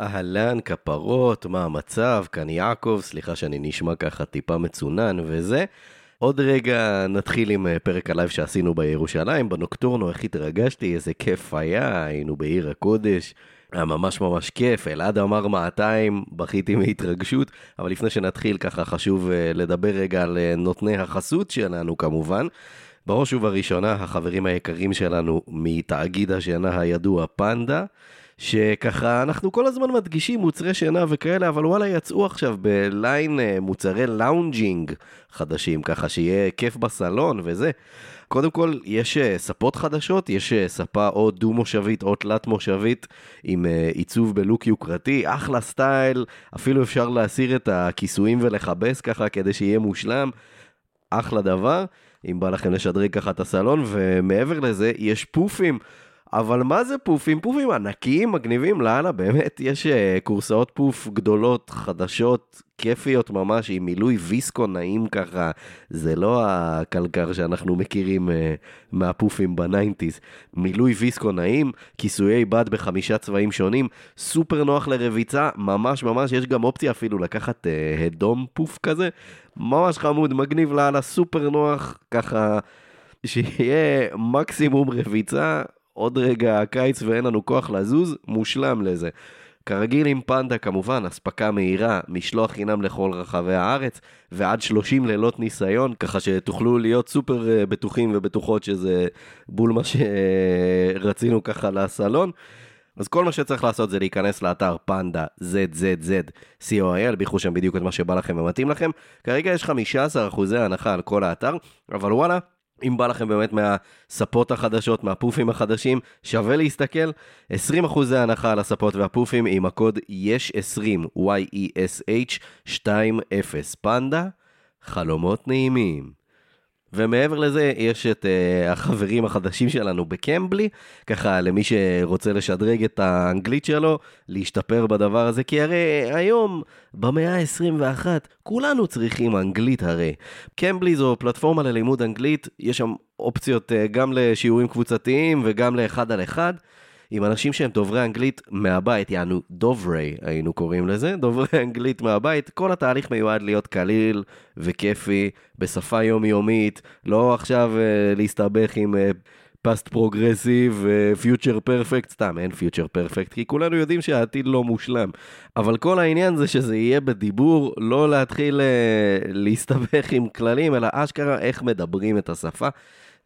אהלן, כפרות, מה המצב? כאן יעקב, סליחה שאני נשמע ככה טיפה מצונן וזה. עוד רגע נתחיל עם אה, פרק הלייב שעשינו בירושלים, בנוקטורנו, איך התרגשתי, איזה כיף היה, היינו בעיר הקודש. היה ממש ממש כיף, אלעד אמר 200, בכיתי מהתרגשות, אבל לפני שנתחיל ככה חשוב אה, לדבר רגע על אה, נותני החסות שלנו כמובן. בראש ובראשונה החברים היקרים שלנו מתאגיד השינה הידוע פנדה. שככה אנחנו כל הזמן מדגישים מוצרי שינה וכאלה, אבל וואלה יצאו עכשיו בליין אה, מוצרי lounging חדשים, ככה שיהיה כיף בסלון וזה. קודם כל, יש אה, ספות חדשות, יש אה, ספה או דו-מושבית או תלת-מושבית עם עיצוב בלוק יוקרתי, אחלה סטייל, אפילו אפשר להסיר את הכיסויים ולכבס ככה כדי שיהיה מושלם, אחלה דבר, אם בא לכם לשדרג ככה את הסלון, ומעבר לזה, יש פופים. אבל מה זה פופים? פופים ענקיים, מגניבים, לאללה, באמת, יש uh, כורסאות פוף גדולות, חדשות, כיפיות ממש, עם מילוי ויסקו נעים ככה, זה לא הקלקר שאנחנו מכירים uh, מהפופים בניינטיז. מילוי ויסקו נעים, כיסויי בד בחמישה צבעים שונים, סופר נוח לרביצה, ממש ממש, יש גם אופציה אפילו לקחת uh, הדום פוף כזה, ממש חמוד, מגניב לאללה, סופר נוח, ככה... שיהיה מקסימום רביצה, עוד רגע הקיץ ואין לנו כוח לזוז, מושלם לזה. כרגיל עם פנדה כמובן, אספקה מהירה, משלוח חינם לכל רחבי הארץ, ועד 30 לילות ניסיון, ככה שתוכלו להיות סופר אה, בטוחים ובטוחות שזה בול מה שרצינו ככה לסלון. אז כל מה שצריך לעשות זה להיכנס לאתר פנדה ZZZ co.il, ביחו שם בדיוק את מה שבא לכם ומתאים לכם. כרגע יש 15% הנחה על כל האתר, אבל וואלה, אם בא לכם באמת מהספות החדשות, מהפופים החדשים, שווה להסתכל. 20% הנחה על הספות והפופים עם הקוד יש 20, Y-E-S-H 20, פנדה, חלומות נעימים. ומעבר לזה, יש את uh, החברים החדשים שלנו בקמבלי, ככה למי שרוצה לשדרג את האנגלית שלו, להשתפר בדבר הזה, כי הרי היום, במאה ה-21, כולנו צריכים אנגלית הרי. קמבלי זו פלטפורמה ללימוד אנגלית, יש שם אופציות uh, גם לשיעורים קבוצתיים וגם לאחד על אחד. עם אנשים שהם דוברי אנגלית מהבית, יענו דוברי היינו קוראים לזה, דוברי אנגלית מהבית, כל התהליך מיועד להיות קליל וכיפי, בשפה יומיומית, לא עכשיו uh, להסתבך עם... past progressive ו future perfect, סתם אין future perfect, כי כולנו יודעים שהעתיד לא מושלם. אבל כל העניין זה שזה יהיה בדיבור, לא להתחיל uh, להסתבך עם כללים, אלא אשכרה איך מדברים את השפה.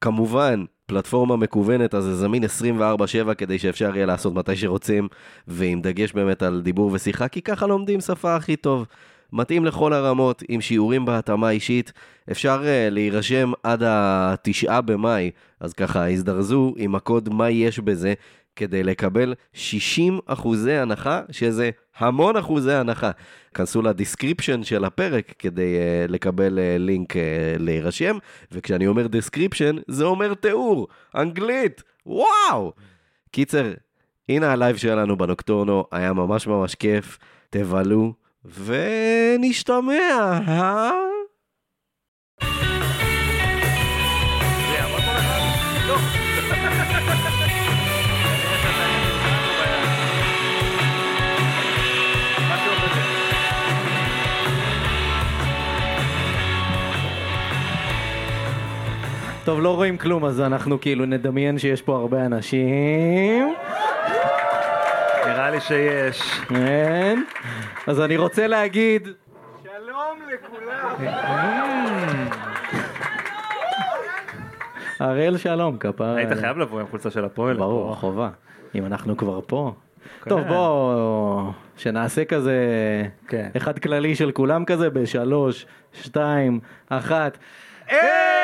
כמובן, פלטפורמה מקוונת, אז זה זמין 24/7 כדי שאפשר יהיה לעשות מתי שרוצים, ועם דגש באמת על דיבור ושיחה, כי ככה לומדים שפה הכי טוב. מתאים לכל הרמות, עם שיעורים בהתאמה אישית. אפשר uh, להירשם עד התשעה במאי, אז ככה הזדרזו עם הקוד מה יש בזה, כדי לקבל 60 אחוזי הנחה, שזה המון אחוזי הנחה. כנסו ל description של הפרק כדי uh, לקבל uh, לינק uh, להירשם, וכשאני אומר description, זה אומר תיאור, אנגלית, וואו! קיצר, הנה הלייב שלנו בנוקטורנו, היה ממש ממש כיף, תבלו, ונשתמע, אה? טוב, לא רואים כלום, אז אנחנו כאילו נדמיין שיש פה הרבה אנשים. נראה לי שיש. כן. אז אני רוצה להגיד... שלום לכולם. הראל שלום, כפר... היית חייב לבוא עם חולצה של הפועל. ברור, חובה. אם אנחנו כבר פה. טוב, בוא, שנעשה כזה, כן. אחד כללי של כולם כזה, בשלוש, שתיים, אחת. היי!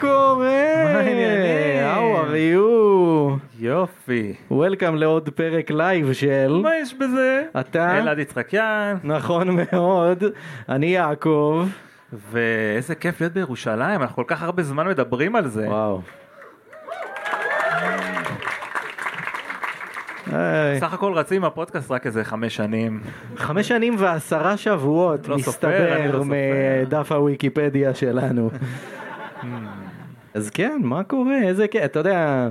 קורה? מה העניינים? How are you? יופי. Welcome לעוד פרק לייב של... מה יש בזה? אתה? אלעד יצחקיאן. נכון מאוד. אני יעקב. ואיזה כיף להיות בירושלים, אנחנו כל כך הרבה זמן מדברים על זה. וואו. סך הכל רצים הפודקאסט רק איזה חמש שנים. חמש שנים ועשרה שבועות, לא מסתבר, לא. מדף הוויקיפדיה שלנו. אז כן, מה קורה? איזה כיף, אתה יודע,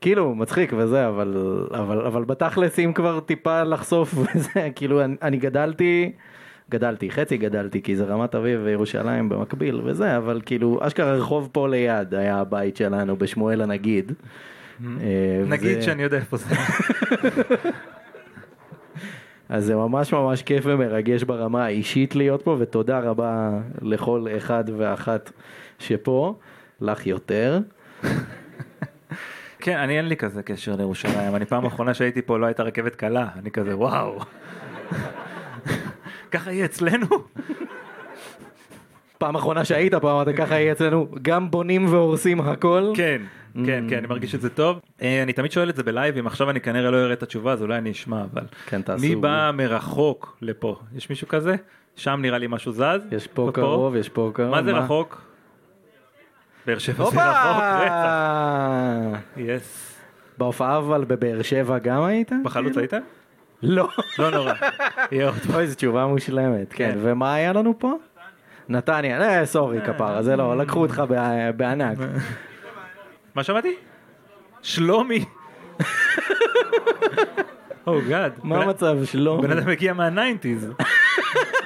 כאילו מצחיק וזה אבל אבל אבל בתכלס אם כבר טיפה לחשוף וזה כאילו אני, אני גדלתי גדלתי חצי גדלתי כי זה רמת אביב וירושלים במקביל וזה אבל כאילו אשכרה רחוב פה ליד היה הבית שלנו בשמואל הנגיד. אה, נגיד שאני יודע איפה זה. אז זה ממש ממש כיף ומרגש ברמה האישית להיות פה ותודה רבה לכל אחד ואחת שפה לך יותר. כן, אני אין לי כזה קשר לירושלים. אני פעם אחרונה שהייתי פה לא הייתה רכבת קלה. אני כזה וואו. ככה יהיה אצלנו? פעם אחרונה שהיית פה אמרת ככה יהיה אצלנו גם בונים והורסים הכל. כן, כן, כן, אני מרגיש את זה טוב. אה, אני תמיד שואל את זה בלייב, אם עכשיו אני כנראה לא אראה את התשובה, אז אולי אני אשמע, אבל... כן, תעשו. מי בא מרחוק לפה? יש מישהו כזה? שם נראה לי משהו זז. יש פה? קרוב יש פה קרוב. מה זה רחוק? באר שבע זה! רחוק, רצח. יס. בהופעה אבל בבאר שבע גם היית? בחלוץ היית? לא. לא נורא. אוי זו תשובה מושלמת. כן כן. ומה היה לנו פה? נתניה. אה סורי כפרה זה לא לקחו אותך בענק. מה שמעתי? שלומי. או גאד. מה המצב שלו? בן אדם מגיע מהניינטיז.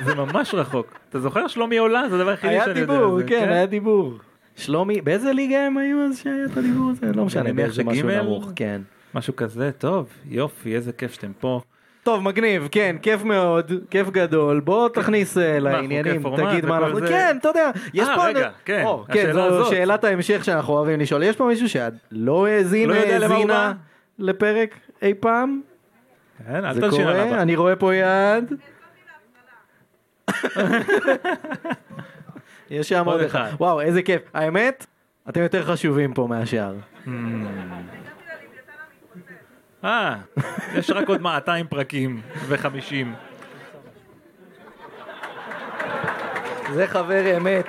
זה ממש רחוק. אתה זוכר שלומי עולה? זה הדבר היחידי היה שאני יודע. דיבור, על זה, כן, היה דיבור. שלומי, באיזה ליגה הם היו אז שהיה את הדיבור הזה? לא משנה, אני בערך זה באיזה משהו גימל? נמוך, כן. משהו כזה, טוב, יופי, איזה כיף שאתם פה. טוב, מגניב, כן, כיף מאוד, כיף גדול. בוא תכניס אה, לעניינים, תגיד מה אנחנו... זה? כן, אתה יודע, יש אה, פה... רגע, כן, או, כן, השאלה זו הזאת. שאלת ההמשך שאנחנו אוהבים לשאול. יש פה מישהו שלא האזין, לא יודע למה הוא האזינה בא? לפרק אי פעם? כן, אל זה תלשין עליו. קורה, אני רואה פה יד. יש שם עוד אחד. וואו, איזה כיף. האמת, אתם יותר חשובים פה מהשאר. אה, יש רק עוד 200 פרקים ו-50. זה חבר אמת.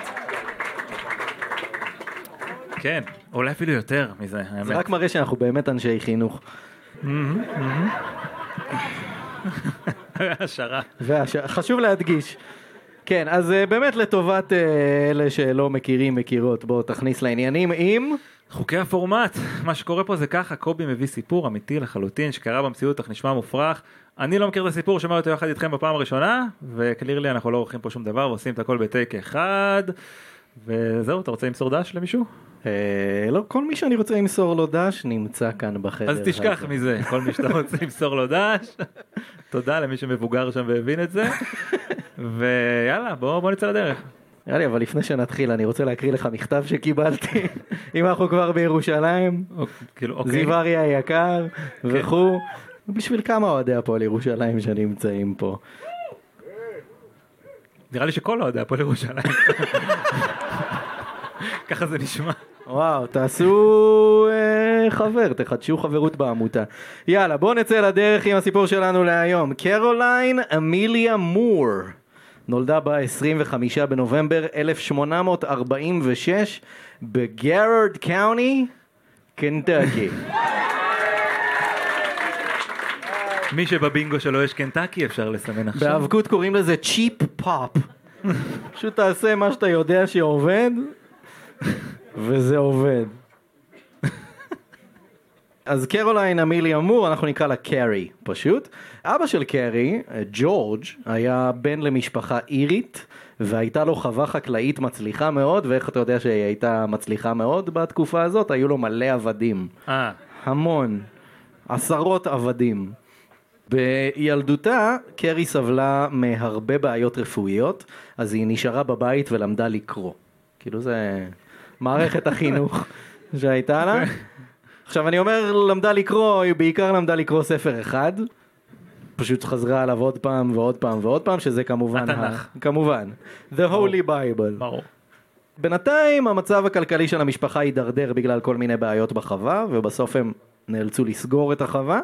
כן, אולי אפילו יותר מזה, זה האמת. רק מראה שאנחנו באמת אנשי חינוך. השערה. והש... חשוב להדגיש. כן, אז אה, באמת לטובת אה, אלה שלא מכירים, מכירות, בואו תכניס לעניינים עם... חוקי הפורמט, מה שקורה פה זה ככה, קובי מביא סיפור אמיתי לחלוטין שקרה במציאות אך נשמע מופרך. אני לא מכיר את הסיפור, שמע אותו יחד איתכם בפעם הראשונה, וקלירלי אנחנו לא עורכים פה שום דבר ועושים את הכל בטייק אחד. וזהו, אתה רוצה למסור דש למישהו? אה, לא, כל מי שאני רוצה למסור לו דש נמצא כאן בחדר. אז תשכח. מזה, כל מי שאתה רוצה למסור לו דש. תודה למי שמבוגר שם והבין את זה. ויאללה, בוא בוא נצא לדרך. נראה לי, אבל לפני שנתחיל אני רוצה להקריא לך מכתב שקיבלתי, אם אנחנו כבר בירושלים, כאילו, אוקיי. זיו אריה היקר וכו', בשביל כמה אוהדי הפועל ירושלים שנמצאים פה. נראה לי שכל אוהדי הפועל ירושלים. ככה זה נשמע. וואו, תעשו אה, חבר, תחדשו חברות בעמותה. יאללה, בואו נצא לדרך עם הסיפור שלנו להיום. קרוליין אמיליה מור נולדה ב-25 בנובמבר 1846 בגרארד קאוני, קנטקי. מי שבבינגו שלו יש קנטקי אפשר לסמן עכשיו. בהאבקות קוראים לזה צ'יפ פופ. פשוט תעשה מה שאתה יודע שעובד, וזה עובד. אז קרוליין אמיליה מור, אנחנו נקרא לה קרי פשוט. אבא של קרי, ג'ורג', היה בן למשפחה אירית, והייתה לו חווה חקלאית מצליחה מאוד, ואיך אתה יודע שהיא הייתה מצליחה מאוד בתקופה הזאת? היו לו מלא עבדים. אה, המון, עשרות עבדים. בילדותה קרי סבלה מהרבה בעיות רפואיות, אז היא נשארה בבית ולמדה לקרוא. כאילו זה מערכת החינוך שהייתה לה. עכשיו אני אומר למדה לקרוא, היא בעיקר למדה לקרוא ספר אחד. פשוט חזרה עליו עוד פעם ועוד פעם ועוד פעם, שזה כמובן, התנ"ך. כמובן, The Holy Bible. ברור. בינתיים המצב הכלכלי של המשפחה הידרדר בגלל כל מיני בעיות בחווה ובסוף הם נאלצו לסגור את החווה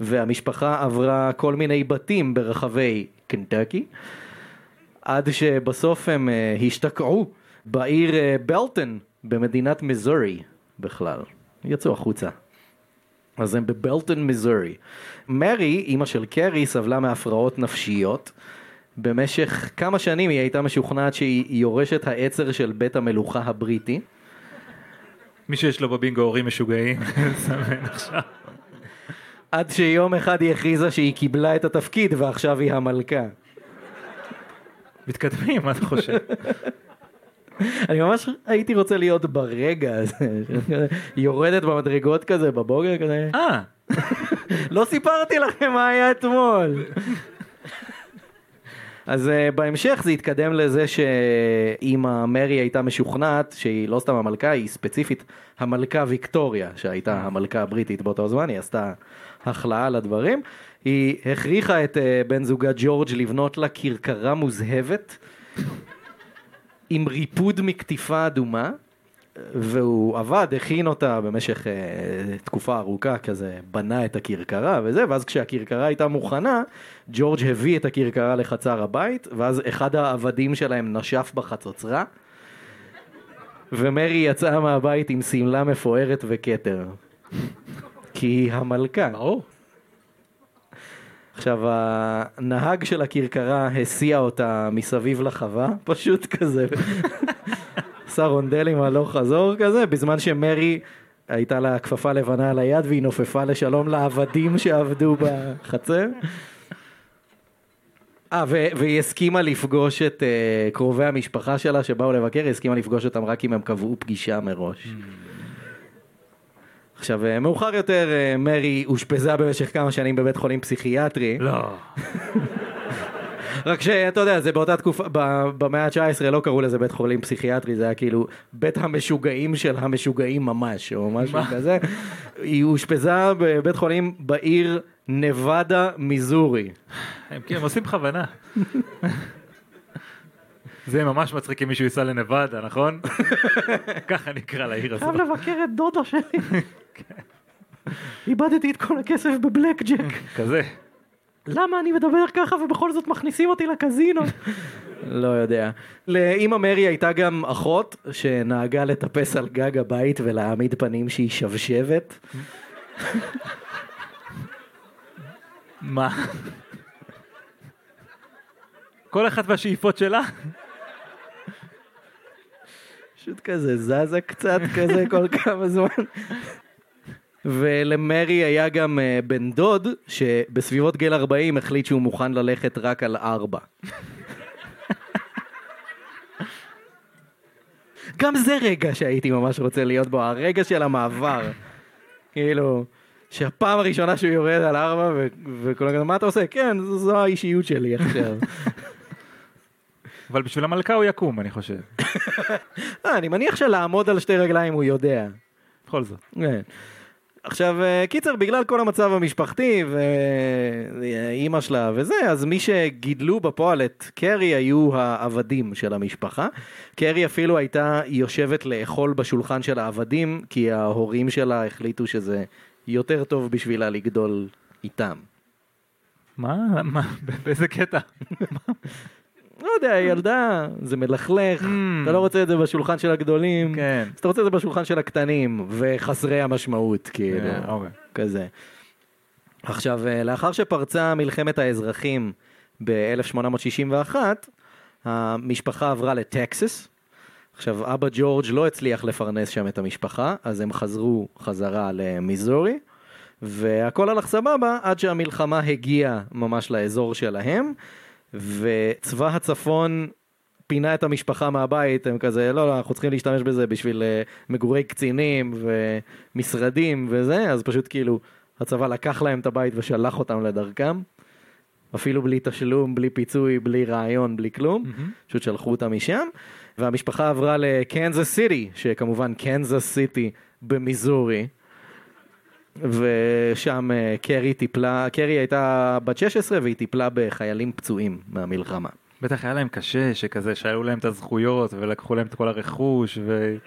והמשפחה עברה כל מיני בתים ברחבי קנטקי עד שבסוף הם אה, השתקעו בעיר אה, בלטון במדינת מיזורי בכלל, יצאו החוצה. אז הם בבלטון מיזורי. מרי, אימא של קרי, סבלה מהפרעות נפשיות. במשך כמה שנים היא הייתה משוכנעת שהיא יורשת העצר של בית המלוכה הבריטי. מי שיש לו בבינגו הורים משוגעים, סמן עכשיו. עד שיום אחד היא הכריזה שהיא קיבלה את התפקיד ועכשיו היא המלכה. מתקדמים, מה אתה חושב? אני ממש הייתי רוצה להיות ברגע הזה, יורדת במדרגות כזה בבוקר כזה, אה, לא סיפרתי לכם מה היה אתמול. אז uh, בהמשך זה התקדם לזה שאמא מרי הייתה משוכנעת שהיא לא סתם המלכה, היא ספציפית המלכה ויקטוריה שהייתה המלכה הבריטית באותו זמן, היא עשתה החלאה לדברים. היא הכריחה את uh, בן זוגה ג'ורג' לבנות לה כרכרה מוזהבת עם ריפוד מקטיפה אדומה. והוא עבד, הכין אותה במשך uh, תקופה ארוכה, כזה בנה את הכרכרה וזה, ואז כשהכרכרה הייתה מוכנה, ג'ורג' הביא את הכרכרה לחצר הבית, ואז אחד העבדים שלהם נשף בחצוצרה, ומרי יצאה מהבית עם שמלה מפוארת וכתר. כי היא המלכה. ברור. עכשיו הנהג של הכרכרה הסיע אותה מסביב לחווה, פשוט כזה, עשה רונדלים הלוך חזור כזה, בזמן שמרי הייתה לה כפפה לבנה על היד והיא נופפה לשלום לעבדים שעבדו בחצר. אה, והיא הסכימה לפגוש את uh, קרובי המשפחה שלה שבאו לבקר, היא הסכימה לפגוש אותם רק אם הם קבעו פגישה מראש. עכשיו, אה, מאוחר יותר אה, מרי אושפזה במשך כמה שנים בבית חולים פסיכיאטרי. לא. רק שאתה יודע, זה באותה תקופה, ב- במאה ה-19 לא קראו לזה בית חולים פסיכיאטרי, זה היה כאילו בית המשוגעים של המשוגעים ממש, או משהו? כזה. היא אושפזה בבית חולים בעיר נבדה, מיזורי. הם כאילו, עושים בכוונה. זה ממש מצחיק אם מישהו ייסע לנבדה, נכון? ככה נקרא לעיר הזאת. חייב לבקר את דודה שלי. איבדתי את כל הכסף בבלק ג'ק. כזה. למה אני מדבר ככה ובכל זאת מכניסים אותי לקזינו? לא יודע. לאימא מרי הייתה גם אחות שנהגה לטפס על גג הבית ולהעמיד פנים שהיא שבשבת. מה? כל אחת והשאיפות שלה? פשוט כזה זזה קצת כזה כל כמה זמן. ולמרי היה גם אה, בן דוד שבסביבות גיל 40 החליט שהוא מוכן ללכת רק על ארבע. גם זה רגע שהייתי ממש רוצה להיות בו, הרגע של המעבר. כאילו, שהפעם הראשונה שהוא יורד על ארבע ו- וכולם כזה, מה אתה עושה? כן, זו, זו האישיות שלי עכשיו. אבל בשביל המלכה הוא יקום, אני חושב. אה, אני מניח שלעמוד על שתי רגליים הוא יודע. בכל זאת. כן. עכשיו, אה, קיצר, בגלל כל המצב המשפחתי ואימא שלה וזה, אז מי שגידלו בפועל את קרי היו העבדים של המשפחה. קרי אפילו הייתה יושבת לאכול בשולחן של העבדים, כי ההורים שלה החליטו שזה יותר טוב בשבילה לגדול איתם. מה? מה? באיזה קטע? לא יודע, ילדה, זה מלכלך, Mm. אתה לא רוצה את זה בשולחן של הגדולים, כן. אז אתה רוצה את זה בשולחן של הקטנים וחסרי המשמעות, כאילו. אה, אוקיי. כזה. עכשיו, אה, לאחר שפרצה מלחמת האזרחים ב-1861, המשפחה עברה לטקסס. עכשיו, אבא ג'ורג' לא הצליח לפרנס שם את המשפחה, אז הם חזרו חזרה למיזורי, והכל הלך סבבה עד שהמלחמה הגיעה ממש לאזור שלהם, וצבא הצפון פינה את המשפחה מהבית, הם כזה, לא, לא, אנחנו צריכים להשתמש בזה בשביל אה, מגורי קצינים ומשרדים וזה, אז פשוט כאילו, הצבא לקח להם את הבית ושלח אותם לדרכם, אפילו בלי תשלום, בלי פיצוי, בלי רעיון, בלי כלום, מהמם. פשוט שלחו אותם משם, והמשפחה עברה לקנזס סיטי, שכמובן קנזס סיטי במיזורי. ושם אה, קרי טיפלה, קרי הייתה בת 16 והיא טיפלה בחיילים פצועים מהמלחמה. בטח היה להם קשה שכזה שהיו להם את הזכויות ולקחו להם את כל הרכוש והיה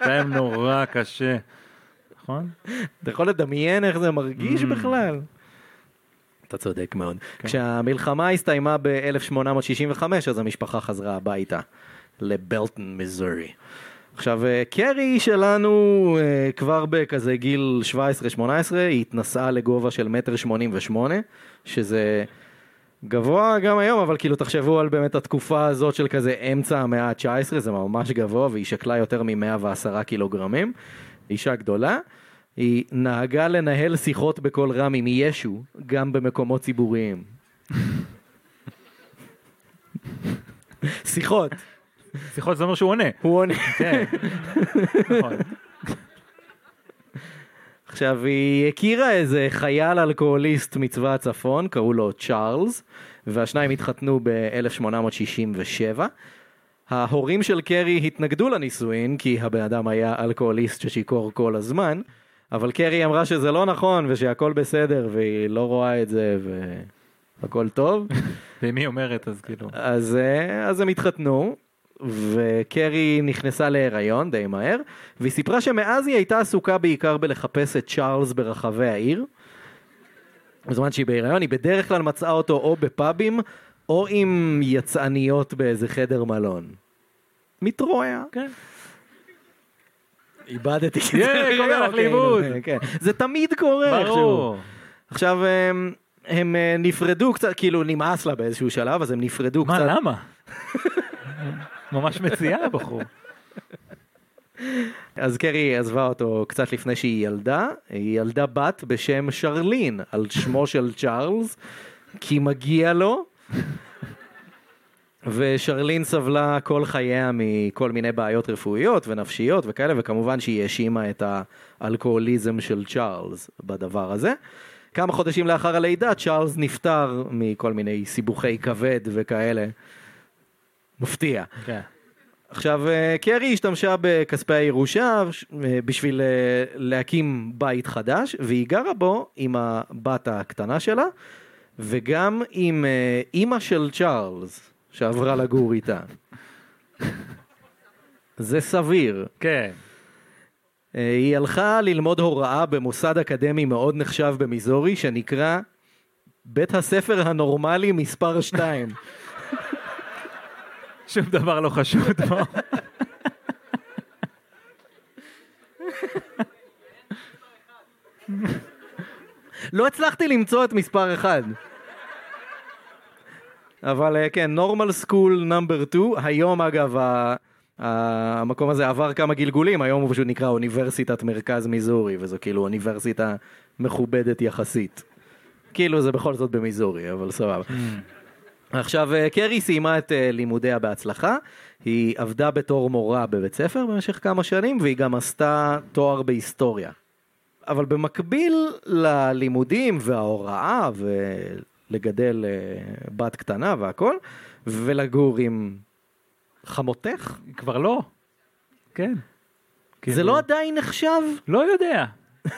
להם נורא קשה. נכון? אתה יכול לדמיין איך זה מרגיש Mm. בכלל? אתה צודק מאוד. כשהמלחמה הסתיימה ב-1865 אז המשפחה חזרה הביתה לבלטון, מיזורי. עכשיו, אה, קרי שלנו אה, כבר בכזה גיל 17-18, היא התנסעה לגובה של מטר 88, שזה גבוה גם היום, אבל כאילו תחשבו על באמת התקופה הזאת של כזה אמצע המאה ה-19, זה ממש גבוה, והיא שקלה יותר מ-110 קילוגרמים. אישה גדולה. היא נהגה לנהל שיחות בקול רם עם ישו, גם במקומות ציבוריים. שיחות, שיחות זה אומר שהוא עונה. הוא עונה. כן. נכון. עכשיו, היא הכירה איזה חייל אלכוהוליסט מצבא הצפון, קראו לו צ'ארלס, והשניים התחתנו ב-1867. ההורים של קרי התנגדו לנישואין, כי הבן אדם היה אלכוהוליסט ששיכור כל הזמן, אבל קרי אמרה שזה לא נכון ושהכל בסדר, והיא לא רואה את זה והכל טוב. ואם היא אומרת אז כאילו. אז, אה, אז הם התחתנו, וקרי נכנסה להיריון די מהר, והיא סיפרה שמאז היא הייתה עסוקה בעיקר בלחפש את צ'ארלס ברחבי העיר. בזמן שהיא בהיריון, היא בדרך כלל מצאה אותו או בפאבים, או עם יצאניות באיזה חדר מלון. מתרועע. כן. איבדתי את זה. קורה לך לאיבוד. זה תמיד קורה. ברור. עכשיו, הם, אה, נפרדו קצת, כאילו נמאס לה באיזשהו שלב, אז הם נפרדו מה קצת. למה? ממש מציעה הבחור. אז קרי עזבה אותו קצת לפני שהיא ילדה, היא ילדה בת בשם שרלין, על שמו של צ'ארלס, כי מגיע לו. ושרלין סבלה כל חייה מכל מיני בעיות רפואיות ונפשיות וכאלה, וכמובן שהיא האשימה את האלכוהוליזם של צ'ארלס בדבר הזה. כמה חודשים לאחר הלידה צ'ארלס נפטר מכל מיני סיבוכי כבד וכאלה. מפתיע. כן. עכשיו, אה, קרי השתמשה בכספי הירושה אה, בשביל אה, להקים בית חדש, והיא גרה בו עם הבת הקטנה שלה, וגם עם אימא של צ'ארלס, שעברה לגור איתה. זה סביר. כן. היא הלכה ללמוד הוראה במוסד אקדמי מאוד נחשב במיזורי, שנקרא בית הספר הנורמלי מספר 2. שום דבר לא חשוד בו. לא הצלחתי למצוא את מספר 1. אבל אה, כן, נורמל סקול נאמבר 2, היום אגב ה- ה- המקום הזה עבר כמה גלגולים, היום הוא פשוט נקרא אוניברסיטת מרכז מיזורי, וזו כאילו אוניברסיטה מכובדת יחסית. כאילו זה בכל זאת במיזורי, אבל סבבה. עכשיו, אה, קרי סיימה את אה, לימודיה בהצלחה, היא עבדה בתור מורה בבית ספר במשך כמה שנים, והיא גם עשתה תואר בהיסטוריה. אבל במקביל ללימודים וההוראה ולגדל אה, בת קטנה והכל, ולגור עם חמותך, כבר לא. כן. זה כאילו- לא עדיין נחשב? לא יודע.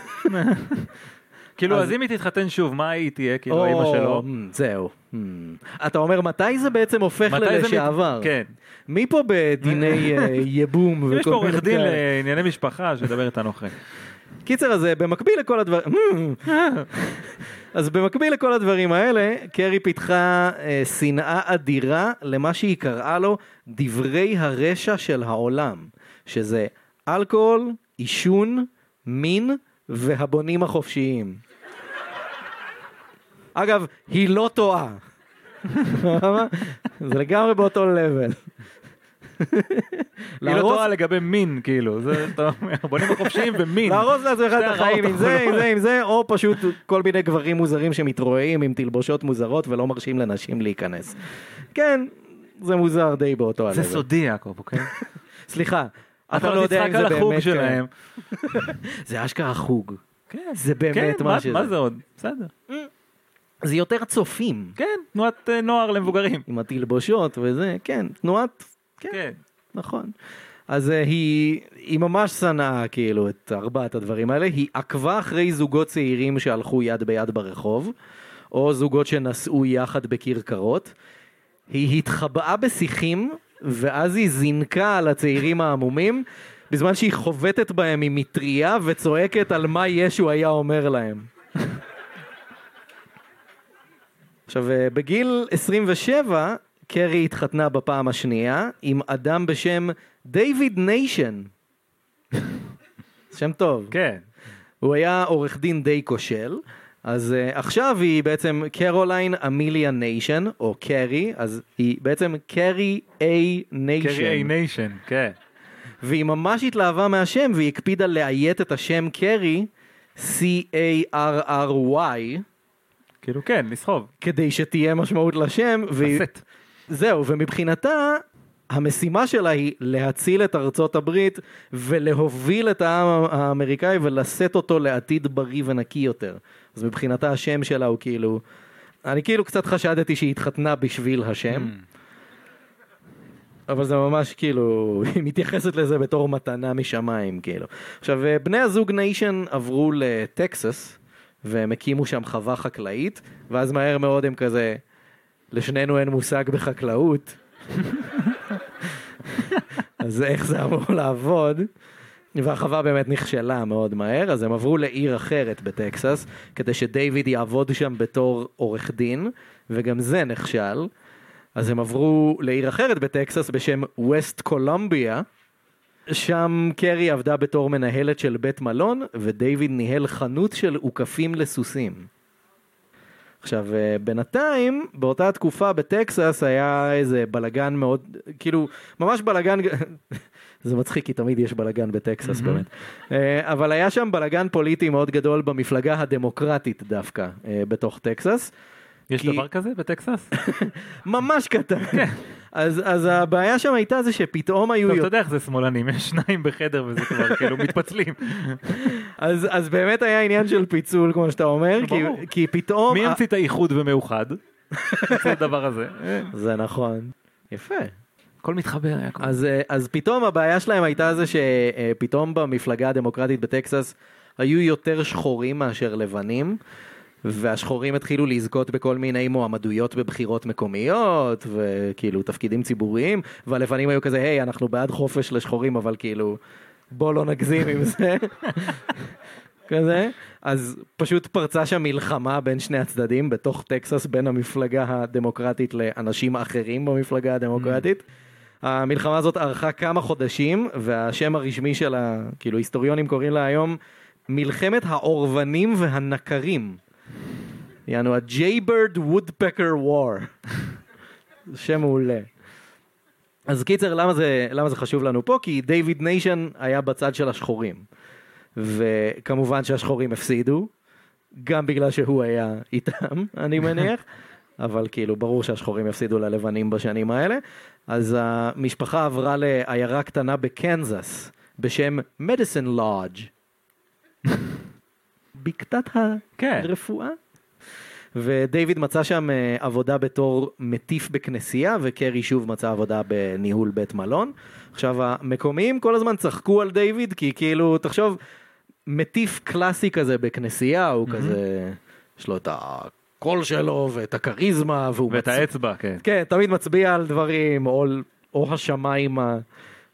כאילו, אז- אם היא תתחתן שוב, מה היא תהיה? כאילו, או, האמא שלו. מ, זהו. מ. אתה אומר מתי זה בעצם הופך ללשעבר? כן. מי פה בדיני אה, ייבום יש פה וכל עורך מיני דין כאלה? לענייני משפחה שידבר איתנו אחרי. קיצר אז אה, במקביל לכל הדברים, אז במקביל לכל הדברים האלה, קרי פיתחה אה, שנאה אדירה למה שהיא קראה לו דברי הרשע של העולם, שזה אלכוהול, עישון, מין והבונים החופשיים. אגב, היא לא טועה. זה לגמרי באותו לבל. היא לא טועה לגבי מין, כאילו. זה, אתה אומר, בונים החופשיים ומין. להרוס לעצמך את החיים עם זה, עם. זה, עם זה, או פשוט כל מיני גברים מוזרים שמתרועעים עם תלבושות מוזרות ולא מרשים לנשים להיכנס. כן, זה מוזר די באותו זה הלבל. סודי, יעקב, אוקיי? סליחה, אתה לא יודע אם זה באמת... שלהם. זה אשכרה חוג. כן. זה באמת כן, מה שזה. מה זה עוד? בסדר. זה יותר צופים. כן, תנועת אה, נוער למבוגרים. עם התלבושות וזה, כן, תנועת... כן, כן. נכון. אז אה, היא, היא ממש שנאה כאילו את ארבעת הדברים האלה, היא עקבה אחרי זוגות צעירים שהלכו יד ביד ברחוב, או זוגות שנסעו יחד בכרכרות. היא התחבאה בשיחים, ואז היא זינקה על הצעירים העמומים, בזמן שהיא חובטת בהם עם מטריה וצועקת על מה ישו היה אומר להם. עכשיו, אה, בגיל 27, קרי התחתנה בפעם השנייה עם אדם בשם דיוויד ניישן. שם טוב. כן. הוא היה עורך דין די כושל, אז uh, עכשיו היא בעצם קרוליין אמיליה ניישן, או קרי, אז היא בעצם קרי איי ניישן. קרי איי ניישן, כן. והיא ממש התלהבה מהשם, והיא הקפידה לאיית את השם קרי, C-A-R-R-Y, כאילו כן, לסחוב. כדי שתהיה משמעות לשם. והיא- לשאת. זהו, ומבחינתה, המשימה שלה היא להציל את ארצות הברית ולהוביל את העם האמריקאי ולשאת אותו לעתיד בריא ונקי יותר. אז מבחינתה השם שלה הוא כאילו, אני כאילו קצת חשדתי שהיא התחתנה בשביל השם, אבל זה ממש כאילו, היא מתייחסת לזה בתור מתנה משמיים כאילו. עכשיו, אה, בני הזוג ניישן עברו לטקסס, והם הקימו שם חווה חקלאית, ואז מהר מאוד הם כזה, לשנינו אין מושג בחקלאות. אז איך זה אמור לעבוד? והחווה באמת נכשלה מאוד מהר, אז הם עברו לעיר אחרת בטקסס, כדי שדייוויד יעבוד שם בתור עורך דין, וגם זה נכשל. אז הם עברו לעיר אחרת בטקסס בשם ווסט קולומביה, שם קרי עבדה בתור מנהלת של בית מלון, ודייוויד ניהל חנות של אוכפים לסוסים. עכשיו, אה, בינתיים, באותה תקופה בטקסס היה איזה בלגן מאוד, כאילו, ממש בלגן, זה מצחיק כי תמיד יש בלגן בטקסס באמת, אה, אבל היה שם בלגן פוליטי מאוד גדול במפלגה הדמוקרטית דווקא, אה, בתוך טקסס. יש כי- דבר כזה בטקסס? ממש קטן. אז, אז הבעיה שם הייתה זה שפתאום היו... טוב, אתה יודע איך זה שמאלנים, יש שניים בחדר וזה כבר כאילו מתפצלים. אז, אז באמת היה עניין של פיצול כמו שאתה אומר, כי. כי פתאום... מי המציא את האיחוד ומאוחד? זה הדבר הזה. זה נכון. יפה. הכל מתחבר. אז, אה, אז פתאום הבעיה שלהם הייתה זה שפתאום במפלגה הדמוקרטית בטקסס היו יותר שחורים מאשר לבנים. והשחורים התחילו לזכות בכל מיני מועמדויות בבחירות מקומיות וכאילו תפקידים ציבוריים והלבנים היו כזה היי אנחנו בעד חופש לשחורים אבל כאילו בוא לא נגזים עם זה. כזה אז פשוט פרצה שם מלחמה בין שני הצדדים בתוך טקסס בין המפלגה הדמוקרטית לאנשים אחרים במפלגה הדמוקרטית. המלחמה הזאת ארכה כמה חודשים והשם הרשמי שלה כאילו היסטוריונים קוראים לה היום מלחמת העורבנים והנקרים. יענו ה-Jaybird Woodpecker War. שם מעולה. אז קיצר למה זה, למה זה חשוב לנו פה? כי דיוויד ניישן היה בצד של השחורים. וכמובן שהשחורים הפסידו, גם בגלל שהוא היה איתם, אני מניח, אבל כאילו ברור שהשחורים יפסידו ללבנים בשנים האלה. אז המשפחה עברה לעיירה קטנה בקנזס בשם מדיסון לודג'. בקתת כן. הרפואה. ודייוויד מצא שם אה, עבודה בתור מטיף בכנסייה, וקרי שוב מצא עבודה בניהול בית מלון. עכשיו המקומיים כל הזמן צחקו על דיוויד, כי כאילו, תחשוב, מטיף קלאסי כזה בכנסייה, הוא כזה, יש לו את הקול שלו ואת הכריזמה, והוא ואת מצ- האצבע, כן. כן, תמיד מצביע על דברים, או, או השמיים ה-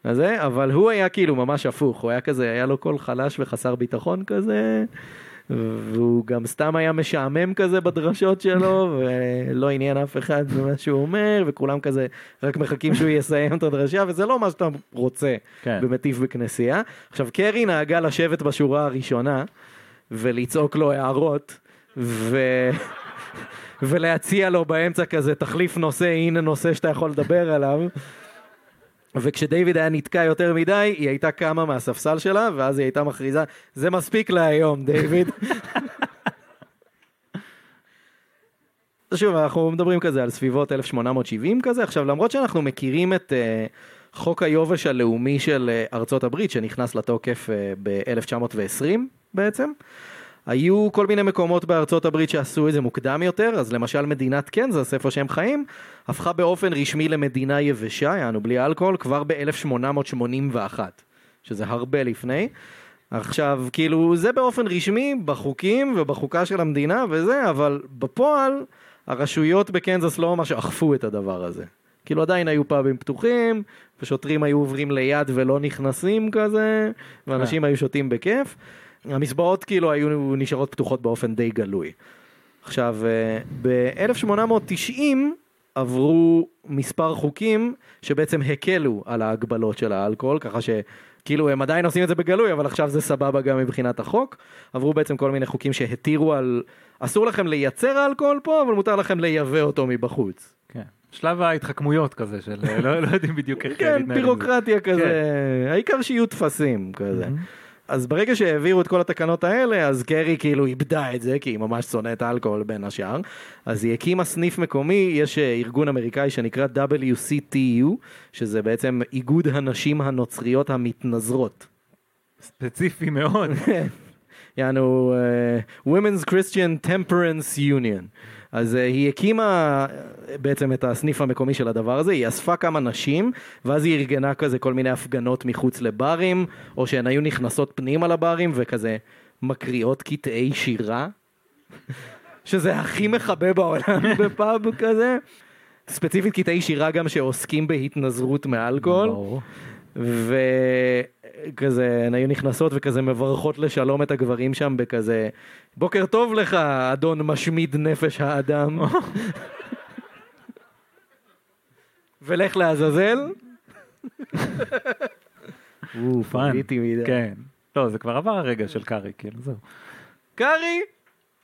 הזה, אבל הוא היה כאילו ממש הפוך, הוא היה כזה, היה לו קול חלש וחסר ביטחון כזה, והוא גם סתם היה משעמם כזה בדרשות שלו, ולא עניין אף אחד במה שהוא אומר, וכולם כזה רק מחכים שהוא יסיים את הדרשה, וזה לא מה שאתה רוצה כן. במטיף בכנסייה. עכשיו, קרי נהגה לשבת בשורה הראשונה, ולצעוק לו הערות, ו... ולהציע לו באמצע כזה תחליף נושא, הנה נושא שאתה יכול לדבר עליו. וכשדיוויד היה נתקע יותר מדי, היא הייתה קמה מהספסל שלה, ואז היא הייתה מכריזה, זה מספיק להיום, דיוויד. שוב, אנחנו מדברים כזה על סביבות 1870 כזה. עכשיו, למרות שאנחנו מכירים את uh, חוק היובש הלאומי של uh, ארצות הברית, שנכנס לתוקף uh, ב-1920 בעצם, היו כל מיני מקומות בארצות הברית שעשו את זה מוקדם יותר, אז למשל מדינת קנזס, איפה שהם חיים, הפכה באופן רשמי למדינה יבשה, יענו בלי אלכוהול, כבר ב-1881, שזה הרבה לפני. עכשיו, כאילו, זה באופן רשמי בחוקים ובחוקה של המדינה וזה, אבל בפועל, הרשויות בקנזס לא ממש אכפו את הדבר הזה. כאילו עדיין היו פאבים פתוחים, ושוטרים היו עוברים ליד ולא נכנסים כזה, ואנשים היו שותים בכיף. המסבעות כאילו היו נשארות פתוחות באופן די גלוי. עכשיו, ב-1890 עברו מספר חוקים שבעצם הקלו על ההגבלות של האלכוהול, ככה שכאילו הם עדיין עושים את זה בגלוי, אבל עכשיו זה סבבה גם מבחינת החוק. עברו בעצם כל מיני חוקים שהתירו על, אסור לכם לייצר אלכוהול פה, אבל מותר לכם לייבא אותו מבחוץ. כן. שלב ההתחכמויות כזה של לא, לא יודעים בדיוק איך כן, להתנהל זה. בירוקרטיה כזה, העיקר שיהיו טפסים כזה. אז ברגע שהעבירו את כל התקנות האלה, אז קרי כאילו איבדה את זה, כי היא ממש שונאת אלכוהול בין השאר. אז היא הקימה סניף מקומי, יש אה, ארגון אמריקאי שנקרא WCTU, שזה בעצם איגוד הנשים הנוצריות המתנזרות. ספציפי מאוד. יענו uh, Women's Christian Temperance Union. אז uh, היא הקימה uh, בעצם את הסניף המקומי של הדבר הזה, היא אספה כמה נשים, ואז היא ארגנה כזה כל מיני הפגנות מחוץ לברים, או שהן היו נכנסות פנימה לברים וכזה מקריאות קטעי שירה, שזה הכי מכבה בעולם בפאב כזה. ספציפית קטעי שירה גם שעוסקים בהתנזרות מאלכוהול. וכזה הן היו נכנסות וכזה מברכות לשלום את הגברים שם בכזה בוקר טוב לך אדון משמיד נפש האדם ולך לעזאזל. הוא פאן. כן. לא, זה כבר עבר הרגע של קארי, כאילו, זהו. קארי!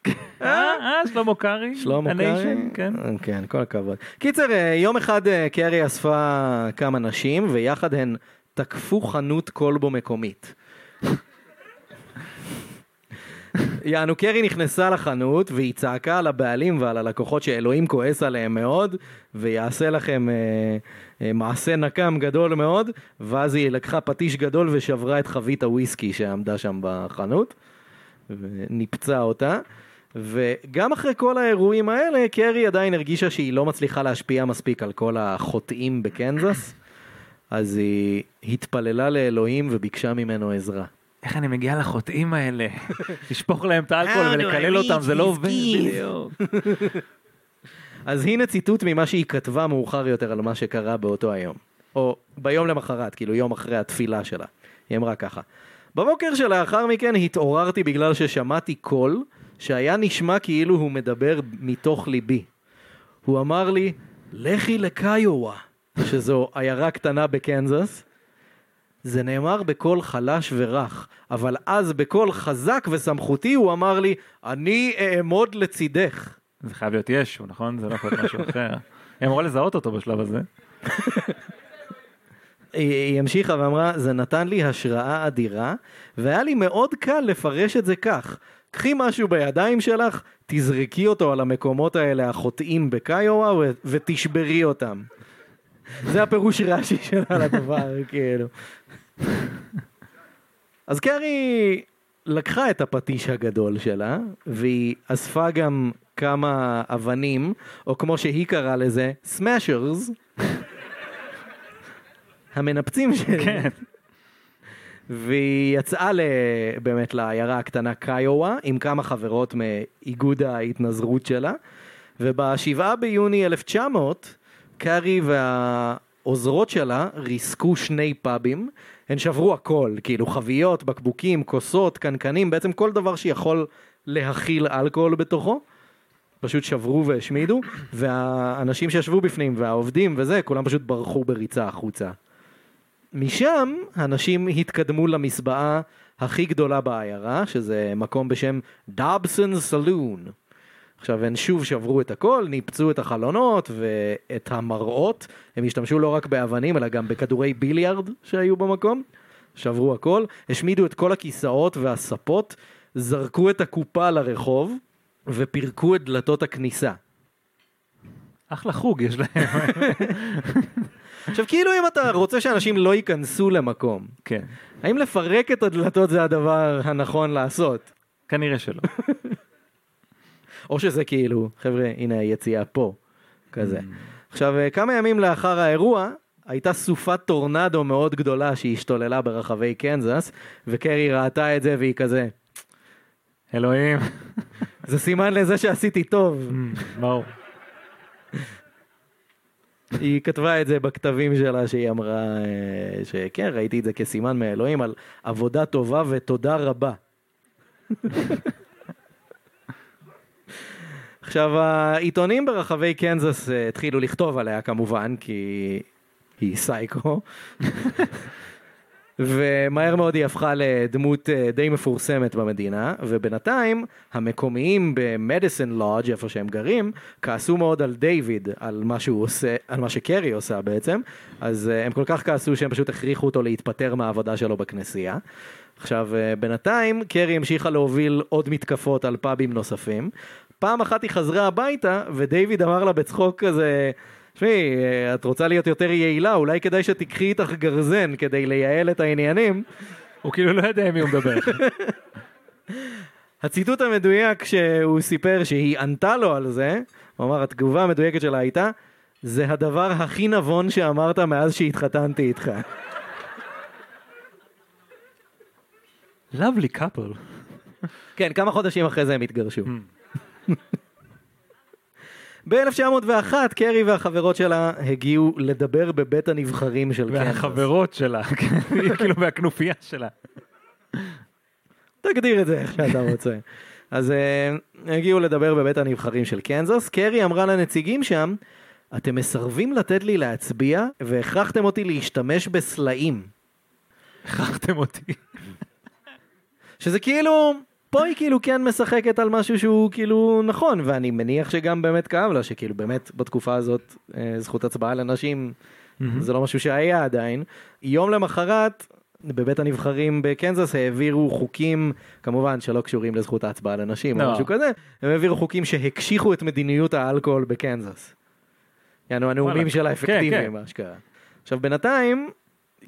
אה, אה, שלמה קארי? שלמה קארי? כן. כן, כל הכבוד. קיצר, אה, יום אחד אה, קארי אספה כמה נשים, ויחד הן תקפו חנות כלבו מקומית. יענו קרי נכנסה לחנות והיא צעקה על הבעלים ועל הלקוחות שאלוהים כועס עליהם מאוד ויעשה לכם אה, אה, מעשה נקם גדול מאוד ואז היא לקחה פטיש גדול ושברה את חבית הוויסקי שעמדה שם בחנות וניפצה אותה וגם אחרי כל האירועים האלה קרי עדיין הרגישה שהיא לא מצליחה להשפיע מספיק על כל החוטאים בקנזס אז היא התפללה לאלוהים וביקשה ממנו עזרה. איך אני מגיע לחוטאים האלה? לשפוך להם את האלכוהול I ולקלל אותם, זה לא עובד. אז הנה ציטוט ממה שהיא כתבה מאוחר יותר על מה שקרה באותו היום. או ביום למחרת, כאילו יום אחרי התפילה שלה. היא אמרה ככה: בבוקר שלאחר מכן התעוררתי בגלל ששמעתי קול שהיה נשמע כאילו הוא מדבר מתוך ליבי. הוא אמר לי, לכי לקיואה, שזו עיירה קטנה בקנזס. זה נאמר בקול חלש ורך, אבל אז בקול חזק וסמכותי הוא אמר לי, אני אעמוד לצידך. זה חייב להיות ישו, נכון? זה לא יכול להיות משהו אחר. היא אמורה לזהות אותו בשלב הזה. היא המשיכה ואמרה, זה נתן לי השראה אדירה, והיה לי מאוד קל לפרש את זה כך. קחי משהו בידיים שלך, תזרקי אותו על המקומות האלה החוטאים בקיואה ותשברי אותם. זה הפירוש רש"י שלה לדבר, כאילו. אז קרי לקחה את הפטיש הגדול שלה, והיא אספה גם כמה אבנים, או כמו שהיא קראה לזה, סמאשרס. המנפצים שלי. כן. והיא יצאה ל... באמת לעיירה הקטנה קיואה עם כמה חברות מאיגוד ההתנזרות שלה ובשבעה ביוני 1900 קארי והעוזרות שלה ריסקו שני פאבים הן שברו הכל כאילו חביות, בקבוקים, כוסות, קנקנים בעצם כל דבר שיכול להכיל אלכוהול בתוכו פשוט שברו והשמידו והאנשים שישבו בפנים והעובדים וזה כולם פשוט ברחו בריצה החוצה משם אנשים התקדמו למסבעה הכי גדולה בעיירה, שזה מקום בשם דאבסון סלון. עכשיו הן שוב שברו את הכל, ניפצו את החלונות ואת המראות, הם השתמשו לא רק באבנים אלא גם בכדורי ביליארד שהיו במקום, שברו הכל, השמידו את כל הכיסאות והספות, זרקו את הקופה לרחוב ופירקו את דלתות הכניסה. אחלה חוג יש להם. עכשיו כאילו אם אתה רוצה שאנשים לא ייכנסו למקום, כן. האם לפרק את הדלתות זה הדבר הנכון לעשות? כנראה שלא. או שזה כאילו, חבר'ה, הנה היציאה פה, כזה. עכשיו, אה, כמה ימים לאחר האירוע, הייתה סופת טורנדו מאוד גדולה שהשתוללה ברחבי קנזס, וקרי ראתה את זה והיא כזה, אלוהים. זה סימן לזה שעשיתי טוב. ברור. היא כתבה את זה בכתבים שלה שהיא אמרה אה, שכן, ראיתי את זה כסימן מאלוהים על עבודה טובה ותודה רבה. עכשיו העיתונים ברחבי קנזס אה, התחילו לכתוב עליה כמובן, כי היא סייקו. ומהר מאוד היא הפכה לדמות אה, די מפורסמת במדינה, ובינתיים המקומיים במדיסון לודג' איפה שהם גרים, כעסו מאוד על דיוויד, על מה שהוא עושה, על מה שקרי עושה בעצם, אז אה, הם כל כך כעסו שהם פשוט הכריחו אותו להתפטר מהעבודה שלו בכנסייה. עכשיו, בינתיים קרי המשיכה להוביל עוד מתקפות על פאבים נוספים. פעם אחת היא חזרה הביתה, ודייוויד אמר לה בצחוק כזה, תשמעי, את רוצה להיות יותר יעילה, אולי כדאי שתיקחי איתך גרזן כדי לייעל את העניינים. הוא כאילו לא יודע עם מי הוא מדבר. הציטוט המדויק שהוא סיפר שהיא ענתה לו על זה, הוא אמר, התגובה המדויקת שלה הייתה, זה הדבר הכי נבון שאמרת מאז שהתחתנתי איתך. lovely couple. כן, כמה חודשים אחרי זה הם התגרשו. ב-1901 קרי והחברות שלה הגיעו לדבר בבית הנבחרים של קנזס. והחברות שלה, כן, כאילו מהכנופיה שלה. תגדיר את זה איך שאתה רוצה. אז uh, הגיעו לדבר בבית הנבחרים של קנזס, קרי אמרה לנציגים שם, אתם מסרבים לתת לי להצביע והכרחתם אותי להשתמש בסלעים. הכרחתם אותי. שזה כאילו, פה היא כאילו כן משחקת על משהו שהוא כאילו נכון, ואני מניח שגם באמת כאב לה, שכאילו באמת בתקופה הזאת אה, זכות הצבעה לנשים זה לא משהו שהיה עדיין. יום למחרת, בבית הנבחרים בקנזס העבירו חוקים, כמובן שלא קשורים לזכות ההצבעה לנשים או לא. משהו כזה, הם העבירו חוקים שהקשיחו את מדיניות האלכוהול בקנזס. יענו הנאומים וואלה. שלה כן, אפקטיביים, מה שקרה. עכשיו בינתיים,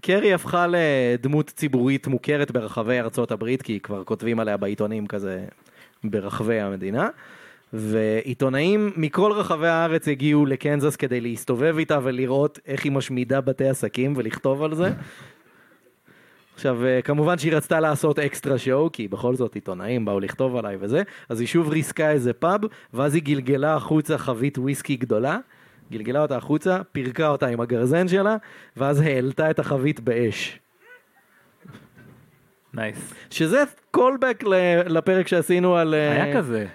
קרי הפכה לדמות ציבורית מוכרת ברחבי ארצות הברית, כי כבר כותבים עליה בעיתונים כזה ברחבי המדינה. ועיתונאים מכל רחבי הארץ הגיעו לקנזס כדי להסתובב איתה ולראות איך היא משמידה בתי עסקים ולכתוב על זה. עכשיו, אה, כמובן שהיא רצתה לעשות אקסטרה שואו, כי בכל זאת עיתונאים באו לכתוב עליי וזה, אז היא שוב ריסקה איזה פאב, ואז היא גלגלה החוצה חבית וויסקי גדולה, גלגלה אותה החוצה, פירקה אותה עם הגרזן שלה, ואז העלתה את החבית באש. nice. שזה callback לפרק שעשינו על... אה, היה כזה.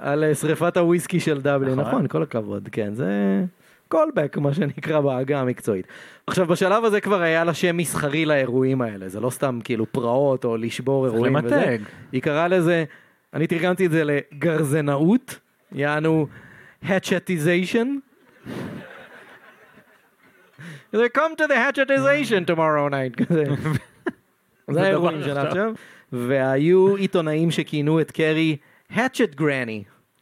על אה, שריפת הוויסקי של דבלין, נכון. נכון, כל הכבוד, כן, זה callback, מה שנקרא בעגה המקצועית. עכשיו, בשלב הזה כבר היה לה שם מסחרי לאירועים האלה, זה לא סתם כאילו פרעות או לשבור צריך אירועים וזה. למתג. היא קראה לזה, אני תרגמתי את זה לגרזנאות, יעני hatchetization. כזה, come to the hatchetization tomorrow night, כזה. זה האירועים שלה עכשיו. והיו עיתונאים שכינו את קרי hatchet granny.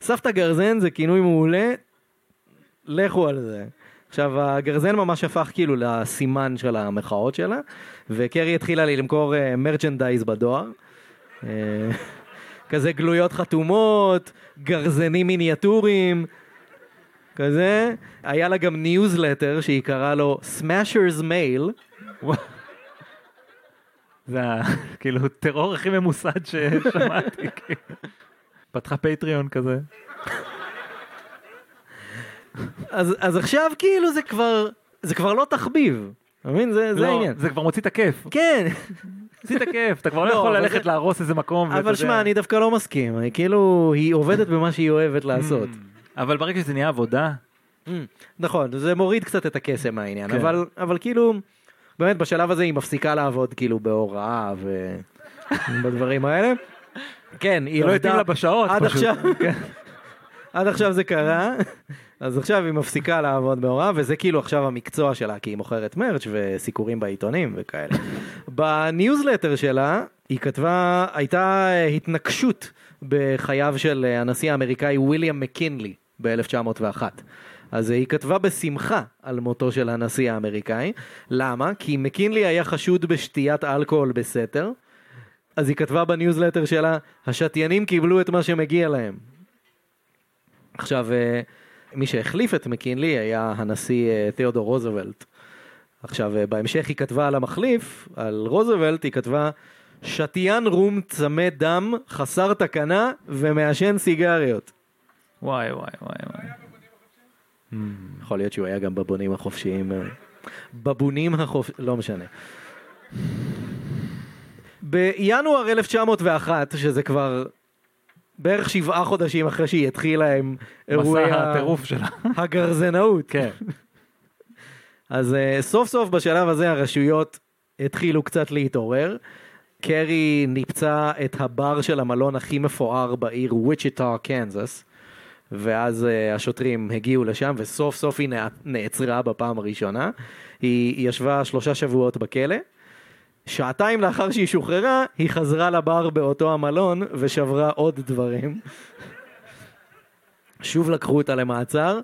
סבתא גרזן זה כינוי מעולה, לכו על זה. עכשיו הגרזן ממש הפך כאילו לסימן של המחאות שלה, וקרי התחילה לי למכור מרצ'נדייז בדואר. אה, כזה גלויות חתומות, גרזנים מיניאטוריים, כזה. היה לה גם ניוזלטר שהיא קראה לו Smashers Mail. זה כאילו טרור הכי ממוסד ששמעתי. כאילו. פתחה פטריון כזה. אז, אז עכשיו כאילו זה כבר, זה כבר לא תחביב. אתה מבין? זה, לא, העניין. זה כבר מוציא את הכיף. כן, מוציא את הכיף, אתה כבר לא לא, יכול ללכת להרוס איזה מקום. אבל. שמע, אני דווקא לא מסכים. כאילו, היא עובדת במה שהיא אוהבת לעשות. אבל ברגע שזה נהיה עבודה, Mm, נכון, זה מוריד קצת את הקסם מהעניין, כן. אבל, כאילו, באמת בשלב הזה היא מפסיקה לעבוד כאילו בהוראה ובדברים האלה. כן, היא לא התאים לה בשעות פשוט. עכשיו, עד עכשיו זה קרה, אז עכשיו היא מפסיקה לעבוד בהוראה, וזה כאילו עכשיו המקצוע שלה, כי היא מוכרת מרץ' וסיקורים בעיתונים וכאלה. בניוזלטר שלה, היא כתבה, הייתה התנקשות בחייו של הנשיא האמריקאי ויליאם מקינלי ב-1901. אז היא כתבה בשמחה על מותו של הנשיא האמריקאי. למה? כי מקינלי היה חשוד בשתיית אלכוהול בסתר. אז היא כתבה בניוזלטר שלה, השתיינים קיבלו את מה שמגיע להם. עכשיו, אה, מי שהחליף את מקינלי היה הנשיא אה, תיאודור רוזוולט. עכשיו, אה, בהמשך היא כתבה על המחליף, על רוזוולט, היא כתבה, שתיין רום צמא דם, חסר תקנה ומעשן סיגריות. וואי וואי וואי וואי. יכול להיות שהוא היה גם בבונים החופשיים. אה, בבונים החופשיים, לא משנה. בינואר 1901, שזה כבר בערך שבעה חודשים אחרי שהיא התחילה עם אירועי הטירוף שלה. הגרזנאות. כן. אז uh, סוף סוף בשלב הזה הרשויות התחילו קצת להתעורר. קרי ניפצה את הבר של המלון הכי מפואר בעיר וויצ'יטה, קנזס. ואז uh, השוטרים הגיעו לשם וסוף סוף היא נע- נעצרה בפעם הראשונה. היא ישבה שלושה שבועות בכלא. שעתיים לאחר שהיא שוחררה, היא חזרה לבר באותו המלון ושברה עוד דברים. שוב לקחו אותה למעצר,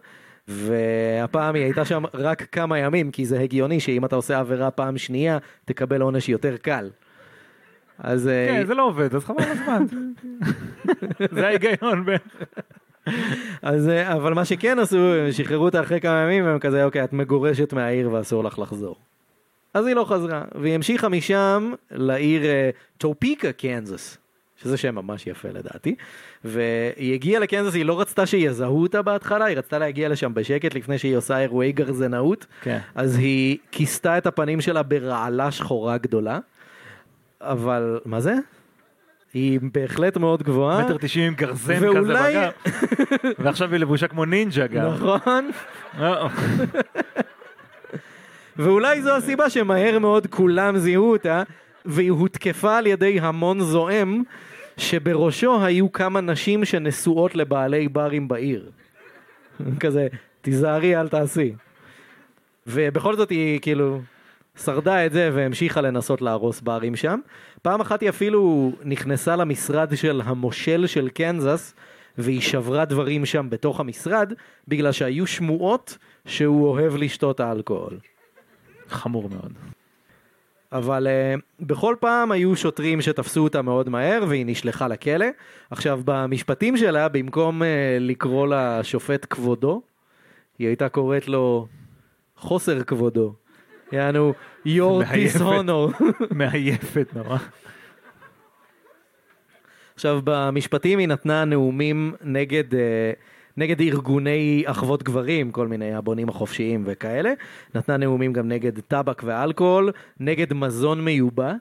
והפעם היא הייתה שם רק כמה ימים, כי זה הגיוני שאם אתה עושה עבירה פעם שנייה, תקבל עונש יותר קל. אז אה, כן, זה לא עובד, אז חבל הזמן. זה ההיגיון בערך. אז, אה, אבל מה שכן עשו, הם שחררו אותה אחרי כמה ימים, והם כזה, אוקיי, את מגורשת מהעיר ואסור לך לחזור. אז היא לא חזרה, והיא המשיכה משם לעיר אה, טופיקה, קנזס, שזה שם ממש יפה לדעתי, והיא הגיעה לקנזס, היא לא רצתה שיזהו אותה בהתחלה, היא רצתה להגיע לשם בשקט לפני שהיא עושה אירועי גרזנאות, כן. אז היא כיסתה את הפנים שלה ברעלה שחורה גדולה, אבל, מה זה? היא בהחלט מאוד גבוהה. מטר תשעים עם גרזן כזה ואולי- בגב. ועכשיו היא לבושה כמו נינג'ה גם. נכון. ואולי זו הסיבה שמהר מאוד כולם זיהו אותה, והיא הותקפה על ידי המון זועם, שבראשו היו כמה נשים שנשואות לבעלי ברים בעיר. כזה, תיזהרי, אל תעשי. ובכל זאת היא כאילו שרדה את זה והמשיכה לנסות להרוס ברים שם. פעם אחת היא אפילו נכנסה למשרד של המושל של קנזס, והיא שברה דברים שם בתוך המשרד, בגלל שהיו שמועות שהוא אוהב לשתות אלכוהול. חמור מאוד. אבל uh, בכל פעם היו שוטרים שתפסו אותה מאוד מהר והיא נשלחה לכלא. עכשיו במשפטים שלה במקום uh, לקרוא לשופט כבודו, היא הייתה קוראת לו חוסר כבודו. יענו your dishonor. מעייפת נורא. עכשיו במשפטים היא נתנה נאומים נגד, אה, נגד ארגוני אחוות גברים, כל מיני הבונים החופשיים וכאלה. נתנה נאומים גם נגד טבק ואלכוהול, נגד מזון מיובא,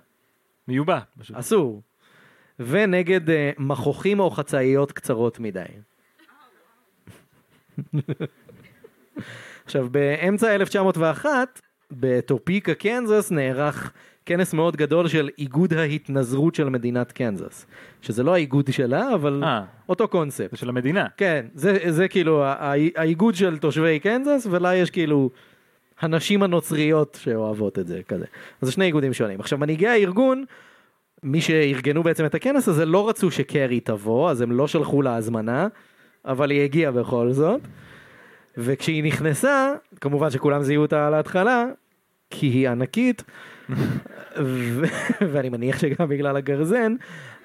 מיובא. פשוט. אסור, ונגד אה, מכוחים או חצאיות קצרות מדי. עכשיו באמצע 1901 בטופיקה קנזס נערך כנס מאוד גדול של איגוד ההתנזרות של מדינת קנזס שזה לא האיגוד שלה אבל אה. אותו קונספט. זה של המדינה. כן זה, זה כאילו האיגוד של תושבי קנזס ולה יש כאילו הנשים הנוצריות שאוהבות את זה כזה. אז זה שני איגודים שונים. עכשיו מנהיגי הארגון מי שארגנו בעצם את הכנס הזה לא רצו שקרי תבוא אז הם לא שלחו לה הזמנה אבל היא הגיעה בכל זאת. וכשהיא נכנסה כמובן שכולם זיהו אותה על ההתחלה כי היא ענקית ואני מניח שגם בגלל הגרזן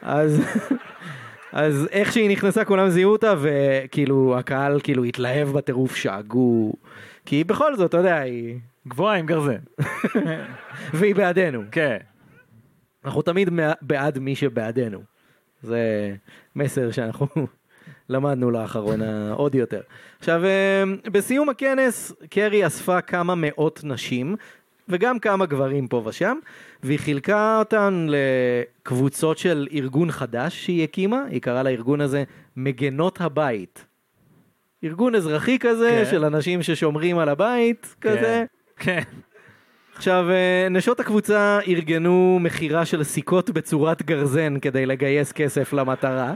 אז אז איך שהיא נכנסה כולם זיהו אותה וכאילו הקהל כאילו התלהב בטירוף שאגו כי בכל זאת אתה יודע היא גבוהה עם גרזן. והיא בעדנו כן. אנחנו תמיד בעד מי שבעדנו. זה מסר שאנחנו למדנו לאחרונה עוד יותר. עכשיו, אה, בסיום הכנס, קרי אספה כמה מאות נשים, וגם כמה גברים פה ושם, והיא חילקה אותן לקבוצות של ארגון חדש שהיא הקימה, היא קראה לארגון הזה מגנות הבית. ארגון אזרחי כזה, כן. של אנשים ששומרים על הבית, כזה. כן. עכשיו, אה, נשות הקבוצה ארגנו מכירה של סיכות בצורת גרזן כדי לגייס כסף למטרה.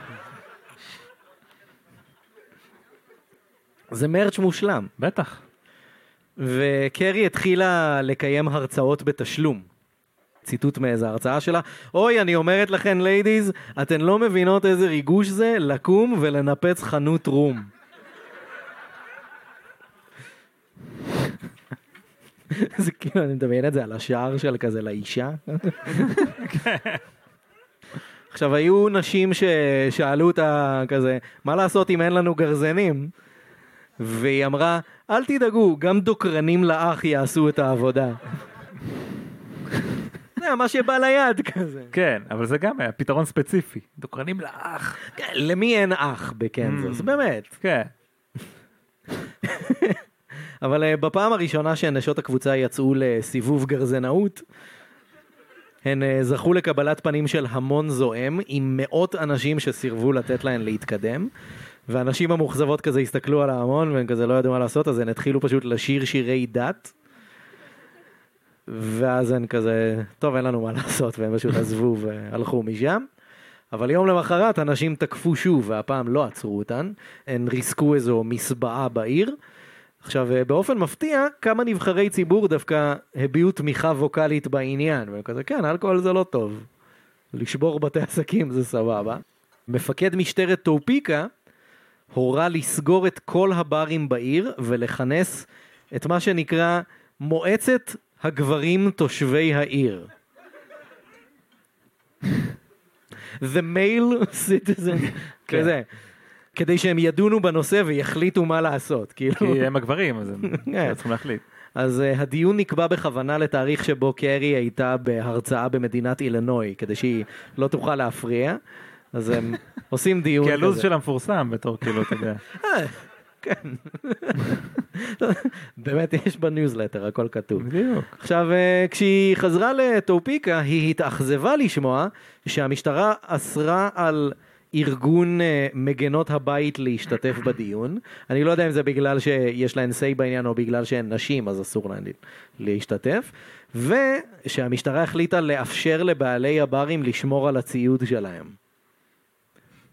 זה מרץ' מושלם. בטח. וקרי התחילה לקיים הרצאות בתשלום. ציטוט מאיזה הרצאה שלה, אוי, אני אומרת לכן, ליידיז, אתן לא מבינות איזה ריגוש זה לקום ולנפץ חנות רום. זה כאילו, אני מדמיין את זה על השער של כזה לאישה. עכשיו, היו נשים ששאלו אותה כזה, מה לעשות אם אין לנו גרזנים? והיא אמרה, אל תדאגו, גם דוקרנים לאח יעשו את העבודה. זה מה שבא ליד כזה. כן, אבל זה גם היה פתרון ספציפי. דוקרנים לאח. כן, למי אין אח בקנזס, Mm. באמת. כן. אבל uh, בפעם הראשונה שנשות הקבוצה יצאו לסיבוב גרזנאות, הן אה, זכו לקבלת פנים של המון זועם, עם מאות אנשים שסירבו לתת להן להתקדם. והנשים המאוכזבות כזה הסתכלו על ההמון והם כזה לא ידעו מה לעשות, אז הן התחילו פשוט לשיר שירי דת. ואז הן כזה, טוב אין לנו מה לעשות, והם פשוט עזבו והלכו משם. אבל יום למחרת אנשים תקפו שוב, והפעם לא עצרו אותן, הן ריסקו איזו מסבעה בעיר. עכשיו, באופן מפתיע, כמה נבחרי ציבור דווקא הביעו תמיכה ווקאלית בעניין, והם כזה, כן, אלכוהול זה לא טוב. לשבור בתי עסקים זה סבבה. מפקד משטרת טופיקה הורה לסגור את כל הברים בעיר ולכנס את מה שנקרא מועצת הגברים תושבי העיר. The male citizen, כן. כזה. כדי שהם ידונו בנושא ויחליטו מה לעשות, כאילו. כי הם הגברים, אז הם כן. צריכים להחליט. אז uh, הדיון נקבע בכוונה לתאריך שבו קרי הייתה בהרצאה במדינת אילנוי, כדי שהיא לא תוכל להפריע. אז הם עושים דיון כי הלו"ז כזה. שלה מפורסם בתור כאילו, אתה יודע. אה, כן. באמת יש בניוזלטר, הכל כתוב. בדיוק. עכשיו, אה, כשהיא חזרה לטופיקה, היא התאכזבה לשמוע שהמשטרה אסרה על ארגון אה, מגנות הבית להשתתף בדיון. אני לא יודע אם זה בגלל שיש להן say בעניין או בגלל שהן נשים, אז אסור להן להשתתף. ושהמשטרה החליטה לאפשר לבעלי הברים לשמור על הציוד שלהם.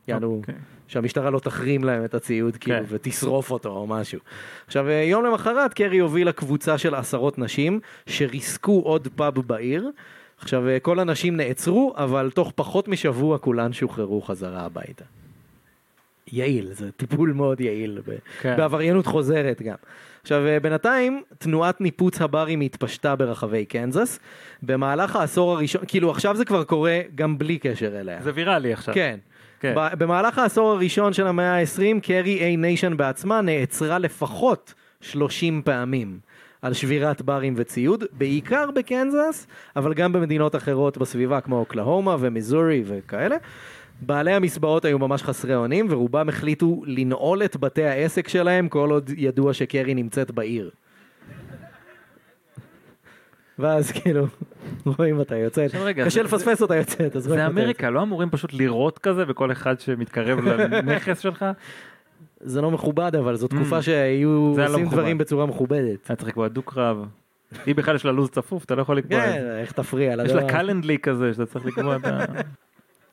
יענו, אוקיי. שהמשטרה לא תחרים להם את הציוד כאילו כן. ותשרוף אותו או משהו. עכשיו אה, יום למחרת קרי הובילה קבוצה של עשרות נשים שריסקו עוד פאב בעיר. עכשיו אה, כל הנשים נעצרו אבל תוך פחות משבוע כולן שוחררו חזרה הביתה. יעיל, זה טיפול מאוד יעיל ב- כן. בעבריינות חוזרת גם. עכשיו אה, בינתיים תנועת ניפוץ הברים התפשטה ברחבי קנזס. במהלך העשור הראשון, כאילו עכשיו זה כבר קורה גם בלי קשר אליה. זה ויראלי עכשיו. כן. כן. במהלך העשור הראשון של המאה ה-20, קרי איי ניישן בעצמה נעצרה לפחות 30 פעמים על שבירת ברים וציוד, בעיקר בקנזס, אבל גם במדינות אחרות בסביבה כמו אוקלהומה ומיזורי וכאלה. בעלי המסבאות היו ממש חסרי אונים, ורובם החליטו לנעול את בתי העסק שלהם כל עוד ידוע שקרי נמצאת בעיר. ואז כאילו, רואים אותה יוצאת, קשה לפספס אותה יוצאת, אז רואים זה אותה. אמריקה, לא אמורים פשוט לירות כזה בכל אחד שמתקרב לנכס שלך? זה לא מכובד אבל זו תקופה שהיו Mm. זה היה לא עושים. דברים בצורה מכובדת. היה צריך לקבוע דו-קרב. היא בכלל יש לה לו"ז צפוף, אתה לא יכול לקבוע. כן. איך תפריע יש לדבר. לה קלנדלי כזה שאתה צריך לקבוע את ה...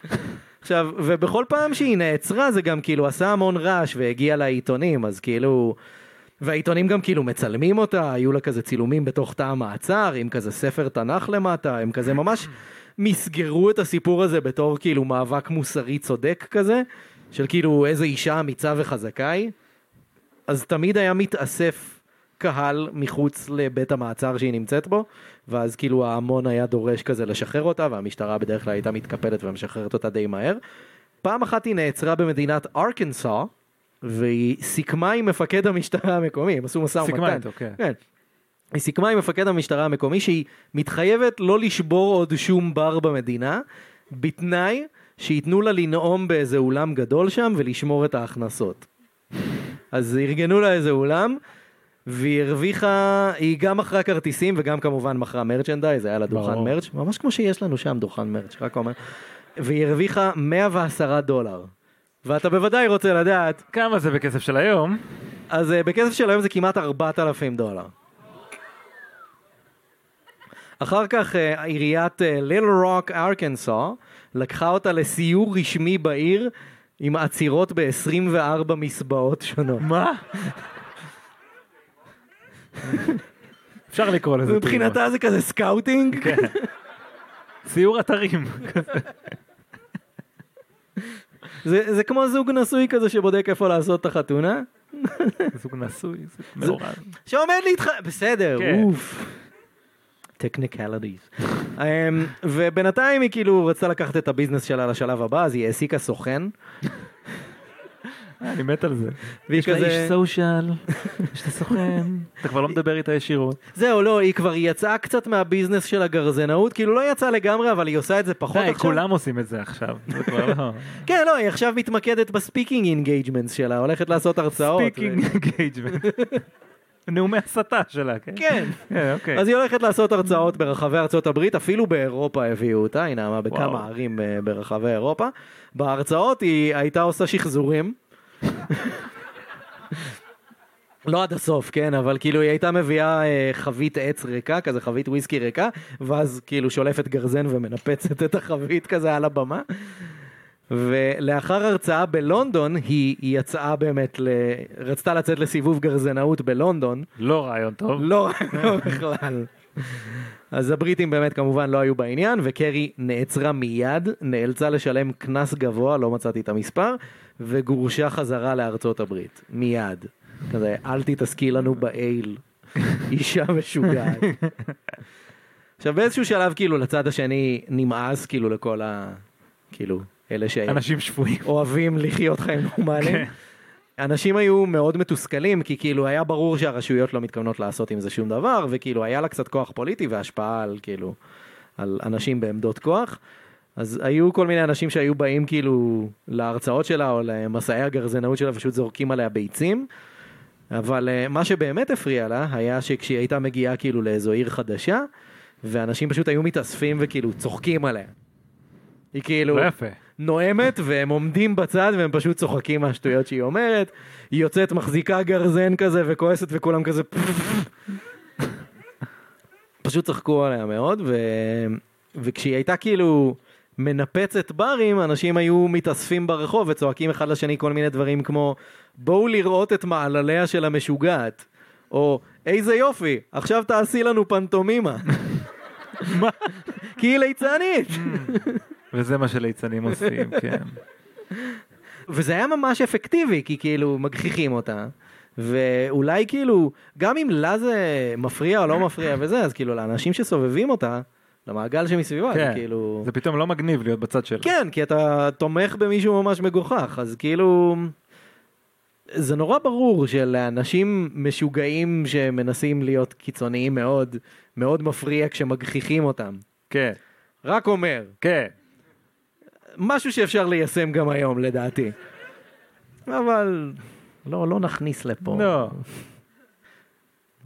עכשיו, ובכל פעם שהיא נעצרה זה גם כאילו עשה המון רעש והגיע לעיתונים, אז כאילו... והעיתונים גם כאילו מצלמים אותה, היו לה כזה צילומים בתוך תא המעצר, עם כזה ספר תנ"ך למטה, הם כזה ממש מסגרו את הסיפור הזה בתור כאילו מאבק מוסרי צודק כזה, של כאילו איזה אישה אמיצה וחזקה היא. אז תמיד היה מתאסף קהל מחוץ לבית המעצר שהיא נמצאת בו, ואז כאילו ההמון היה דורש כזה לשחרר אותה, והמשטרה בדרך כלל הייתה מתקפלת ומשחררת אותה די מהר. פעם אחת היא נעצרה במדינת ארקנסו, והיא סיכמה עם מפקד המשטרה המקומי, הם עשו משא ומתן. סיכמה איתו, כן. כן. היא סיכמה עם מפקד המשטרה המקומי שהיא מתחייבת לא לשבור עוד שום בר במדינה, בתנאי שייתנו לה לנאום באיזה אולם גדול שם ולשמור את ההכנסות. אז ארגנו לה איזה אולם, והיא הרוויחה, היא גם מכרה כרטיסים וגם כמובן מכרה מרצ'נדייז, היה לה דוכן. מרץ', ממש כמו שיש לנו שם דוכן מרץ', רק אומר. והיא הרוויחה 110 דולר. ואתה בוודאי רוצה לדעת, כמה זה בכסף של היום? אז אה, בכסף של היום זה כמעט 4,000 דולר. אחר כך אה, עיריית ליטל רוק ארקנסו לקחה אותה לסיור רשמי בעיר עם עצירות ב-24 מסבאות שונות. מה? אפשר לקרוא לזה. מבחינתה זה כזה scouting. כן. סיור אתרים. זה, זה כמו זוג נשוי כזה שבודק איפה לעשות את החתונה. זוג נשוי, זה מאורס. שעומד להתח... בסדר, כן. אוף. technicalities. ובינתיים היא כאילו רצתה לקחת את הביזנס שלה לשלב הבא, אז היא העסיקה סוכן. אני מת על זה. והיא יש לה איש social, יש לה סוכן, אתה כבר לא מדבר איתה ישירות. זהו, לא, היא כבר יצאה קצת מהביזנס של הגרזנאות, כאילו לא יצאה לגמרי, אבל היא עושה את זה פחות די, עכשיו. כולם עושים את זה עכשיו. זה כבר לא... כן, לא, היא עכשיו מתמקדת ב speaking engagement שלה, הולכת לעשות הרצאות. speaking engagement. נאומי הסתה שלה, כן? כן. כן, אוקיי. אז היא הולכת לעשות הרצאות ברחבי ארצות הברית, אפילו באירופה הביאו אותה, היא נאמה בכמה. ערים אה, ברחבי אירופה. בהרצאות היא הייתה עושה שחזורים. לא עד הסוף, כן, אבל כאילו היא הייתה מביאה אה, חבית עץ ריקה, כזה חבית וויסקי ריקה, ואז כאילו שולפת גרזן ומנפצת את החבית כזה על הבמה. ולאחר הרצאה בלונדון, היא, היא יצאה באמת, ל... רצתה לצאת לסיבוב גרזנאות בלונדון, לא רעיון טוב. לא, לא בכלל. אז הבריטים באמת כמובן לא היו בעניין, וקרי נעצרה מיד, נאלצה לשלם קנס גבוה, לא מצאתי את המספר, וגורשה חזרה לארצות הברית. מיד. כזה, אל תתעסקי לנו באייל. אישה משוגעת. עכשיו באיזשהו שלב כאילו לצד השני נמאס כאילו לכל ה... כאילו, אלה אנשים שפויים. שאוהבים לחיות חיים נורמליים. כן. אנשים היו מאוד מתוסכלים כי כאילו היה ברור שהרשויות לא מתכוונות לעשות עם זה שום דבר וכאילו היה לה קצת כוח פוליטי והשפעה על כאילו על אנשים בעמדות כוח. אז היו כל מיני אנשים שהיו באים כאילו להרצאות שלה או למסעי הגרזנאות שלה ופשוט זורקים עליה ביצים. אבל אה, מה שבאמת הפריע לה היה שכשהיא הייתה מגיעה כאילו לאיזו עיר חדשה ואנשים פשוט היו מתאספים וכאילו צוחקים עליה. היא כאילו לא יפה. נואמת והם עומדים בצד והם פשוט צוחקים מהשטויות שהיא אומרת. היא יוצאת מחזיקה גרזן כזה וכועסת וכולם כזה פשוט צחקו עליה מאוד ו... וכשהיא הייתה כאילו מנפצת ברים אנשים היו מתאספים ברחוב וצועקים אחד לשני כל מיני דברים כמו בואו לראות את מעלליה של המשוגעת או איזה יופי עכשיו תעשי לנו פנטומימה. כי היא ליצנית. וזה מה שליצנים עושים, כן. וזה היה ממש אפקטיבי, כי כאילו מגחיכים אותה, ואולי כאילו, גם אם לה זה מפריע או לא מפריע וזה, אז כאילו לאנשים שסובבים אותה, למעגל שמסביבה, כן. כאילו... זה פתאום לא מגניב להיות בצד שלה. כן, כי אתה תומך במישהו ממש מגוחך, אז כאילו... זה נורא ברור שלאנשים משוגעים שמנסים להיות קיצוניים מאוד, מאוד מפריע כשמגחיכים אותם. כן, רק אומר, כן. משהו שאפשר ליישם גם היום לדעתי. אבל לא, לא נכניס לפה. לא.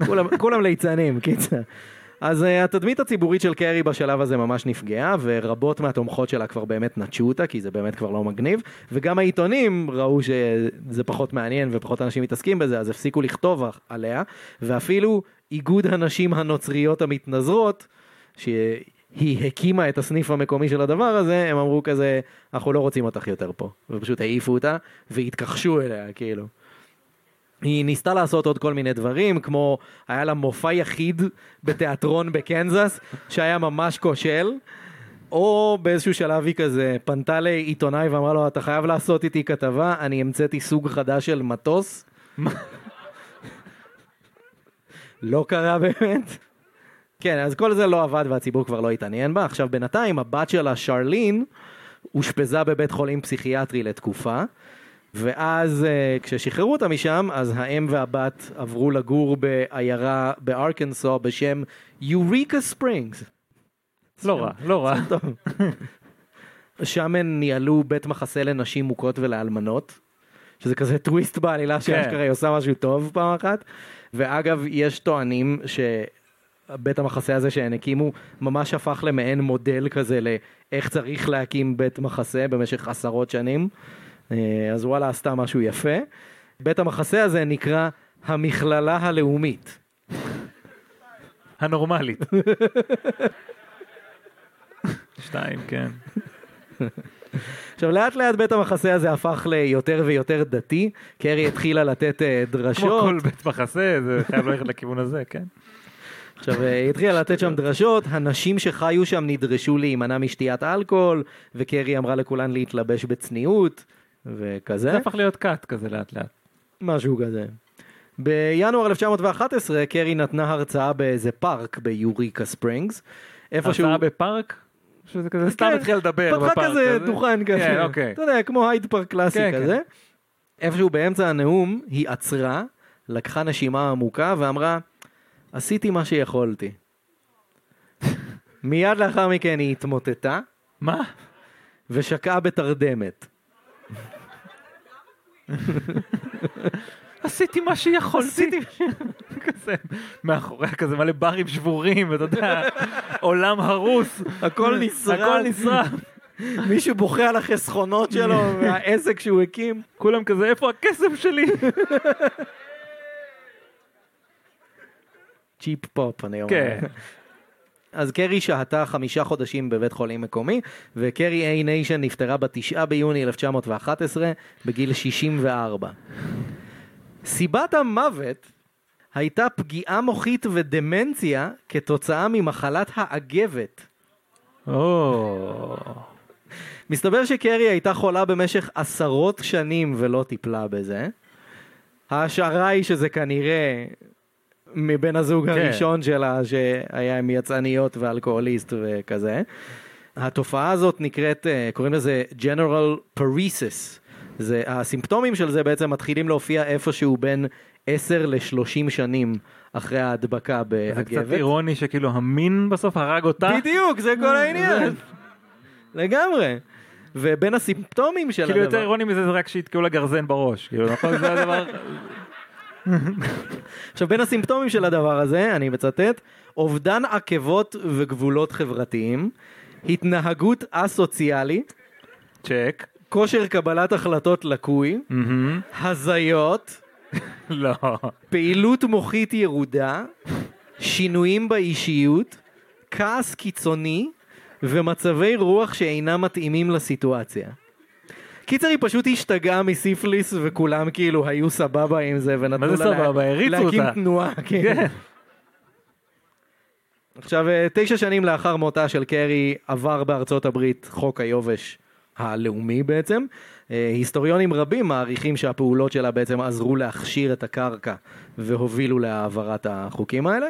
כולם, כולם ליצנים, קיצר. אז uh, התדמית הציבורית של קרי בשלב הזה ממש נפגעה, ורבות מהתומכות שלה כבר באמת נטשו אותה, כי זה באמת כבר לא מגניב, וגם העיתונים ראו שזה פחות מעניין ופחות אנשים מתעסקים בזה, אז הפסיקו לכתוב עליה, ואפילו איגוד הנשים הנוצריות המתנזרות, שהיא הקימה את הסניף המקומי של הדבר הזה, הם אמרו כזה, אנחנו לא רוצים אותך יותר פה, ופשוט העיפו אותה, והתכחשו אליה, כאילו. היא ניסתה לעשות עוד כל מיני דברים, כמו היה לה מופע יחיד בתיאטרון בקנזס, שהיה ממש כושל, או באיזשהו שלב היא כזה פנתה לעיתונאי ואמרה לו, אתה חייב לעשות איתי כתבה, אני המצאתי סוג חדש של מטוס. לא קרה באמת. כן, אז כל זה לא עבד והציבור כבר לא התעניין בה. עכשיו בינתיים הבת שלה, שרלין, אושפזה בבית חולים פסיכיאטרי לתקופה. ואז uh, כששחררו אותה משם, אז האם והבת עברו לגור בעיירה בארקנסו בשם יוריקה ספרינגס. לא רע, לא רע. שם הם ניהלו בית מחסה לנשים מוכות ולאלמנות, שזה כזה טוויסט בעלילה שאשכרה היא עושה משהו טוב פעם אחת. ואגב, יש טוענים שבית המחסה הזה שהן הקימו ממש הפך למעין מודל כזה לאיך צריך להקים בית מחסה במשך עשרות שנים. אה, אז וואלה עשתה משהו יפה. בית המחסה הזה נקרא המכללה הלאומית. הנורמלית. שתיים, כן. עכשיו לאט לאט בית המחסה הזה הפך ליותר ויותר דתי, קרי התחילה לתת אה, כמו דרשות, כל בית מחסה, זה חייב ללכת לכיוון הזה, כן. עכשיו אה, היא התחילה לתת שם דרשות, הנשים שחיו שם נדרשו להימנע משתיית אלכוהול, וקרי אמרה לכולן להתלבש בצניעות, וכזה. זה הפך להיות cult כזה לאט לאט. משהו כזה. בינואר 1911 קרי נתנה הרצאה באיזה פארק ביוריקה ספרינגס. איפשהו... הרצאה בפארק? שזה כזה סתם כן, התחיל לדבר פתחה בפארק. כזה דוכן כזה. כן, אוקיי. אתה יודע, כמו הייד פארק קלאסי כן, כזה. איפשהו באמצע הנאום היא עצרה, לקחה נשימה עמוקה ואמרה, עשיתי מה שיכולתי. מיד לאחר מכן היא התמוטטה מה? ושקעה בתרדמת. עשיתי מה שיכולתי. כזה, מאחוריה כזה מלא ברים שבורים, ואתה יודע, עולם הרוס. הכל נשרף. הכל נשרף. מישהו בוכה על החסכונות שלו והעסק שהוא הקים. כולם כזה, איפה הכסף שלי? cheap pop אני אומר. כן. אז קרי שהתה חמישה חודשים בבית חולים מקומי, וקרי איי ניישן נפטרה בתשעה ביוני 1911 בגיל 64. סיבת המוות הייתה פגיעה מוחית ודמנציה כתוצאה ממחלת האגבת. או... מסתבר שקרי הייתה חולה במשך עשרות שנים ולא טיפלה בזה. ההשערה היא שזה כנראה מבן הזוג כן. הראשון שלה שהיה עם יצאניות ואלכוהוליסט וכזה. התופעה הזאת נקראת, אה, קוראים לזה General Paresis. זה, הסימפטומים של זה בעצם מתחילים להופיע איפשהו בין 10 ל-30 שנים אחרי ההדבקה זה קצת. אירוני שכאילו המין בסוף הרג אותה. בדיוק, זה כל העניין. לגמרי. ובין הסימפטומים של כאילו יותר הדבר, אירוני מזה זה רק שיתקעו לה גרזן בראש. כאילו נכון זה הדבר... עכשיו בין הסימפטומים של הדבר הזה, אני מצטט, אובדן עקבות וגבולות חברתיים, התנהגות א-סוציאלית, צ'ק. כושר קבלת החלטות לקוי. הזיות, לא. פעילות מוחית ירודה, שינויים באישיות, כעס קיצוני ומצבי רוח שאינם מתאימים לסיטואציה. קיצר היא פשוט השתגעה מסיפליס וכולם כאילו היו סבבה עם זה ונתנו מה זה לה לה- סבבה? הריצו להקים אותה. תנועה. כן. כן. עכשיו אה, תשע שנים לאחר מותה של קרי עבר בארצות הברית חוק היובש הלאומי בעצם. אה, היסטוריונים רבים מעריכים שהפעולות שלה בעצם עזרו להכשיר את הקרקע והובילו להעברת החוקים האלה.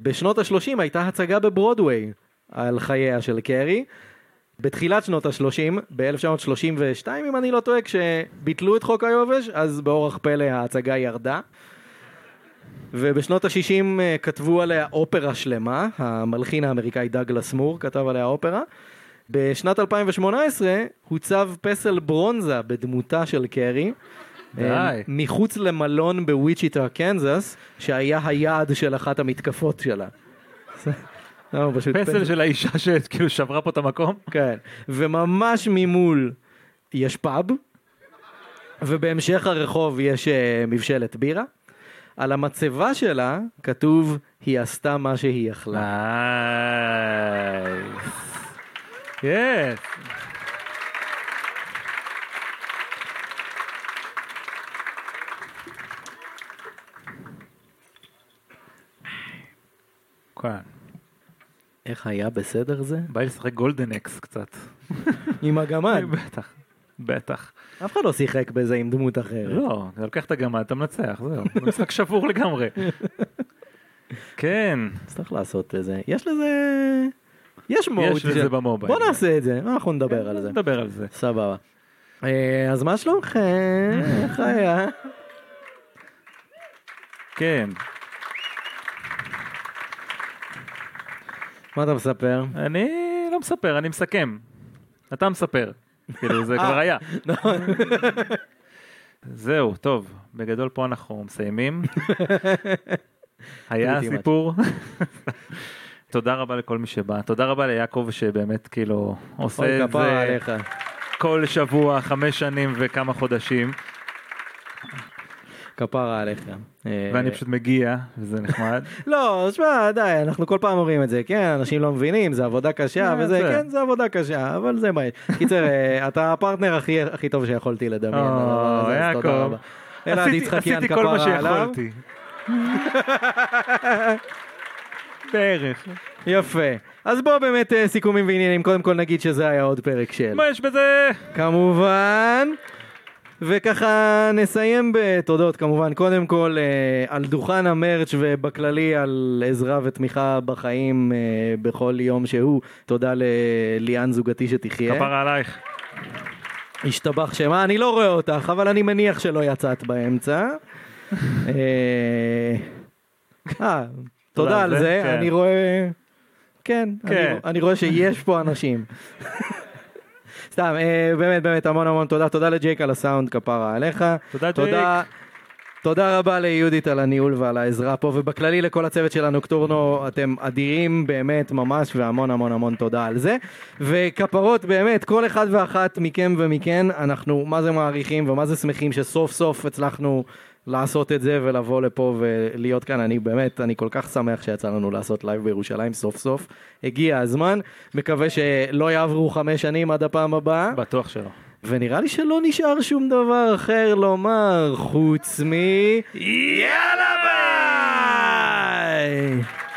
בשנות ה-30 הייתה הצגה בברודוויי על חייה של קרי. בתחילת שנות ה-30, ב-1932 אם אני לא טועה, כשביטלו את חוק היובש, אז באורח פלא ההצגה ירדה. ובשנות ה-60 כתבו עליה אופרה שלמה, המלחין האמריקאי דאגלס מור כתב עליה אופרה. בשנת 2018 הוצב פסל ברונזה בדמותה של קרי. די. אה, מחוץ למלון בוויצ'יטה, קנזס, שהיה היעד של אחת המתקפות שלה. לא, פשוט פסל של האישה שכאילו שברה פה את המקום. כן, וממש ממול יש פאב, ובהמשך הרחוב יש אה, מבשלת בירה. על המצבה שלה כתוב, היא עשתה מה שהיא יכלה. nice. yes. כן. איך היה בסדר זה? בא לי לשחק גולדן אקס קצת. עם הגמד. בטח. בטח. אף אחד לא שיחק בזה עם דמות אחרת. לא, אתה לוקח את הגמד, אתה מנצח, זהו. זה משחק שבור לגמרי. כן, צריך לעשות את זה. יש לזה... יש מוד. יש לזה במובייל. בוא נעשה את זה, אנחנו נדבר על זה. נדבר על זה. סבבה. אה, אז מה שלומכם? איך היה? כן, מה אתה מספר? אני לא מספר, אני מסכם. אתה מספר. כאילו, זה כבר היה. זהו, טוב, בגדול פה אנחנו מסיימים. היה סיפור. תודה רבה לכל מי שבא, תודה רבה ליעקב שבאמת כאילו עושה את זה. כל שבוע, חמש שנים וכמה חודשים, כפרה עליך. אה, ואני פשוט מגיע, וזה נחמד. לא, שמע, די, אנחנו כל פעם אומרים את זה, כן, אנשים לא מבינים, זה עבודה קשה, אה, וזה, זה. כן, זה עבודה קשה, אבל זה מה יש. קיצר, אה, אתה הפרטנר הכי טוב שיכולתי לדמיין. או, יעקב. אלעד יצחקיאן, כל מה כפרה עליו. שיכולתי. בערך. יפה. אז בואו באמת סיכומים ועניינים, קודם כל נגיד שזה היה עוד פרק של. מה יש בזה? כמובן. וככה נסיים בתודות כמובן, קודם כל אה, על דוכן המרץ' ובכללי על עזרה ותמיכה בחיים אה, בכל יום שהוא. תודה לליאן זוגתי שתחיה. כפרה עלייך. השתבח שמה, אני לא רואה אותך, אבל אני מניח שלא יצאת באמצע. אה, אה, תודה על זה, כן. אני רואה... כן, אני- כן. אני רואה שיש פה אנשים. סתם, אה, באמת, באמת, המון המון תודה. תודה לג'ייק על הסאונד, כפרה עליך. תודה, תודה תודה רבה ליהודית על הניהול ועל העזרה פה, ובכללי לכל הצוות של הנוקטורנו, אתם אדירים באמת ממש, והמון המון המון תודה על זה. וכפרות באמת, כל אחד ואחת מכם ומכן, אנחנו מה זה מעריכים ומה זה שמחים שסוף סוף הצלחנו לעשות את זה ולבוא לפה ולהיות כאן. אני באמת, אני כל כך שמח שיצא לנו לעשות לייב בירושלים סוף סוף. הגיע הזמן, מקווה שלא יעברו חמש שנים עד הפעם הבאה. בטוח שלא. ונראה לי שלא נשאר שום דבר אחר לומר חוץ מ... יאללה ביי!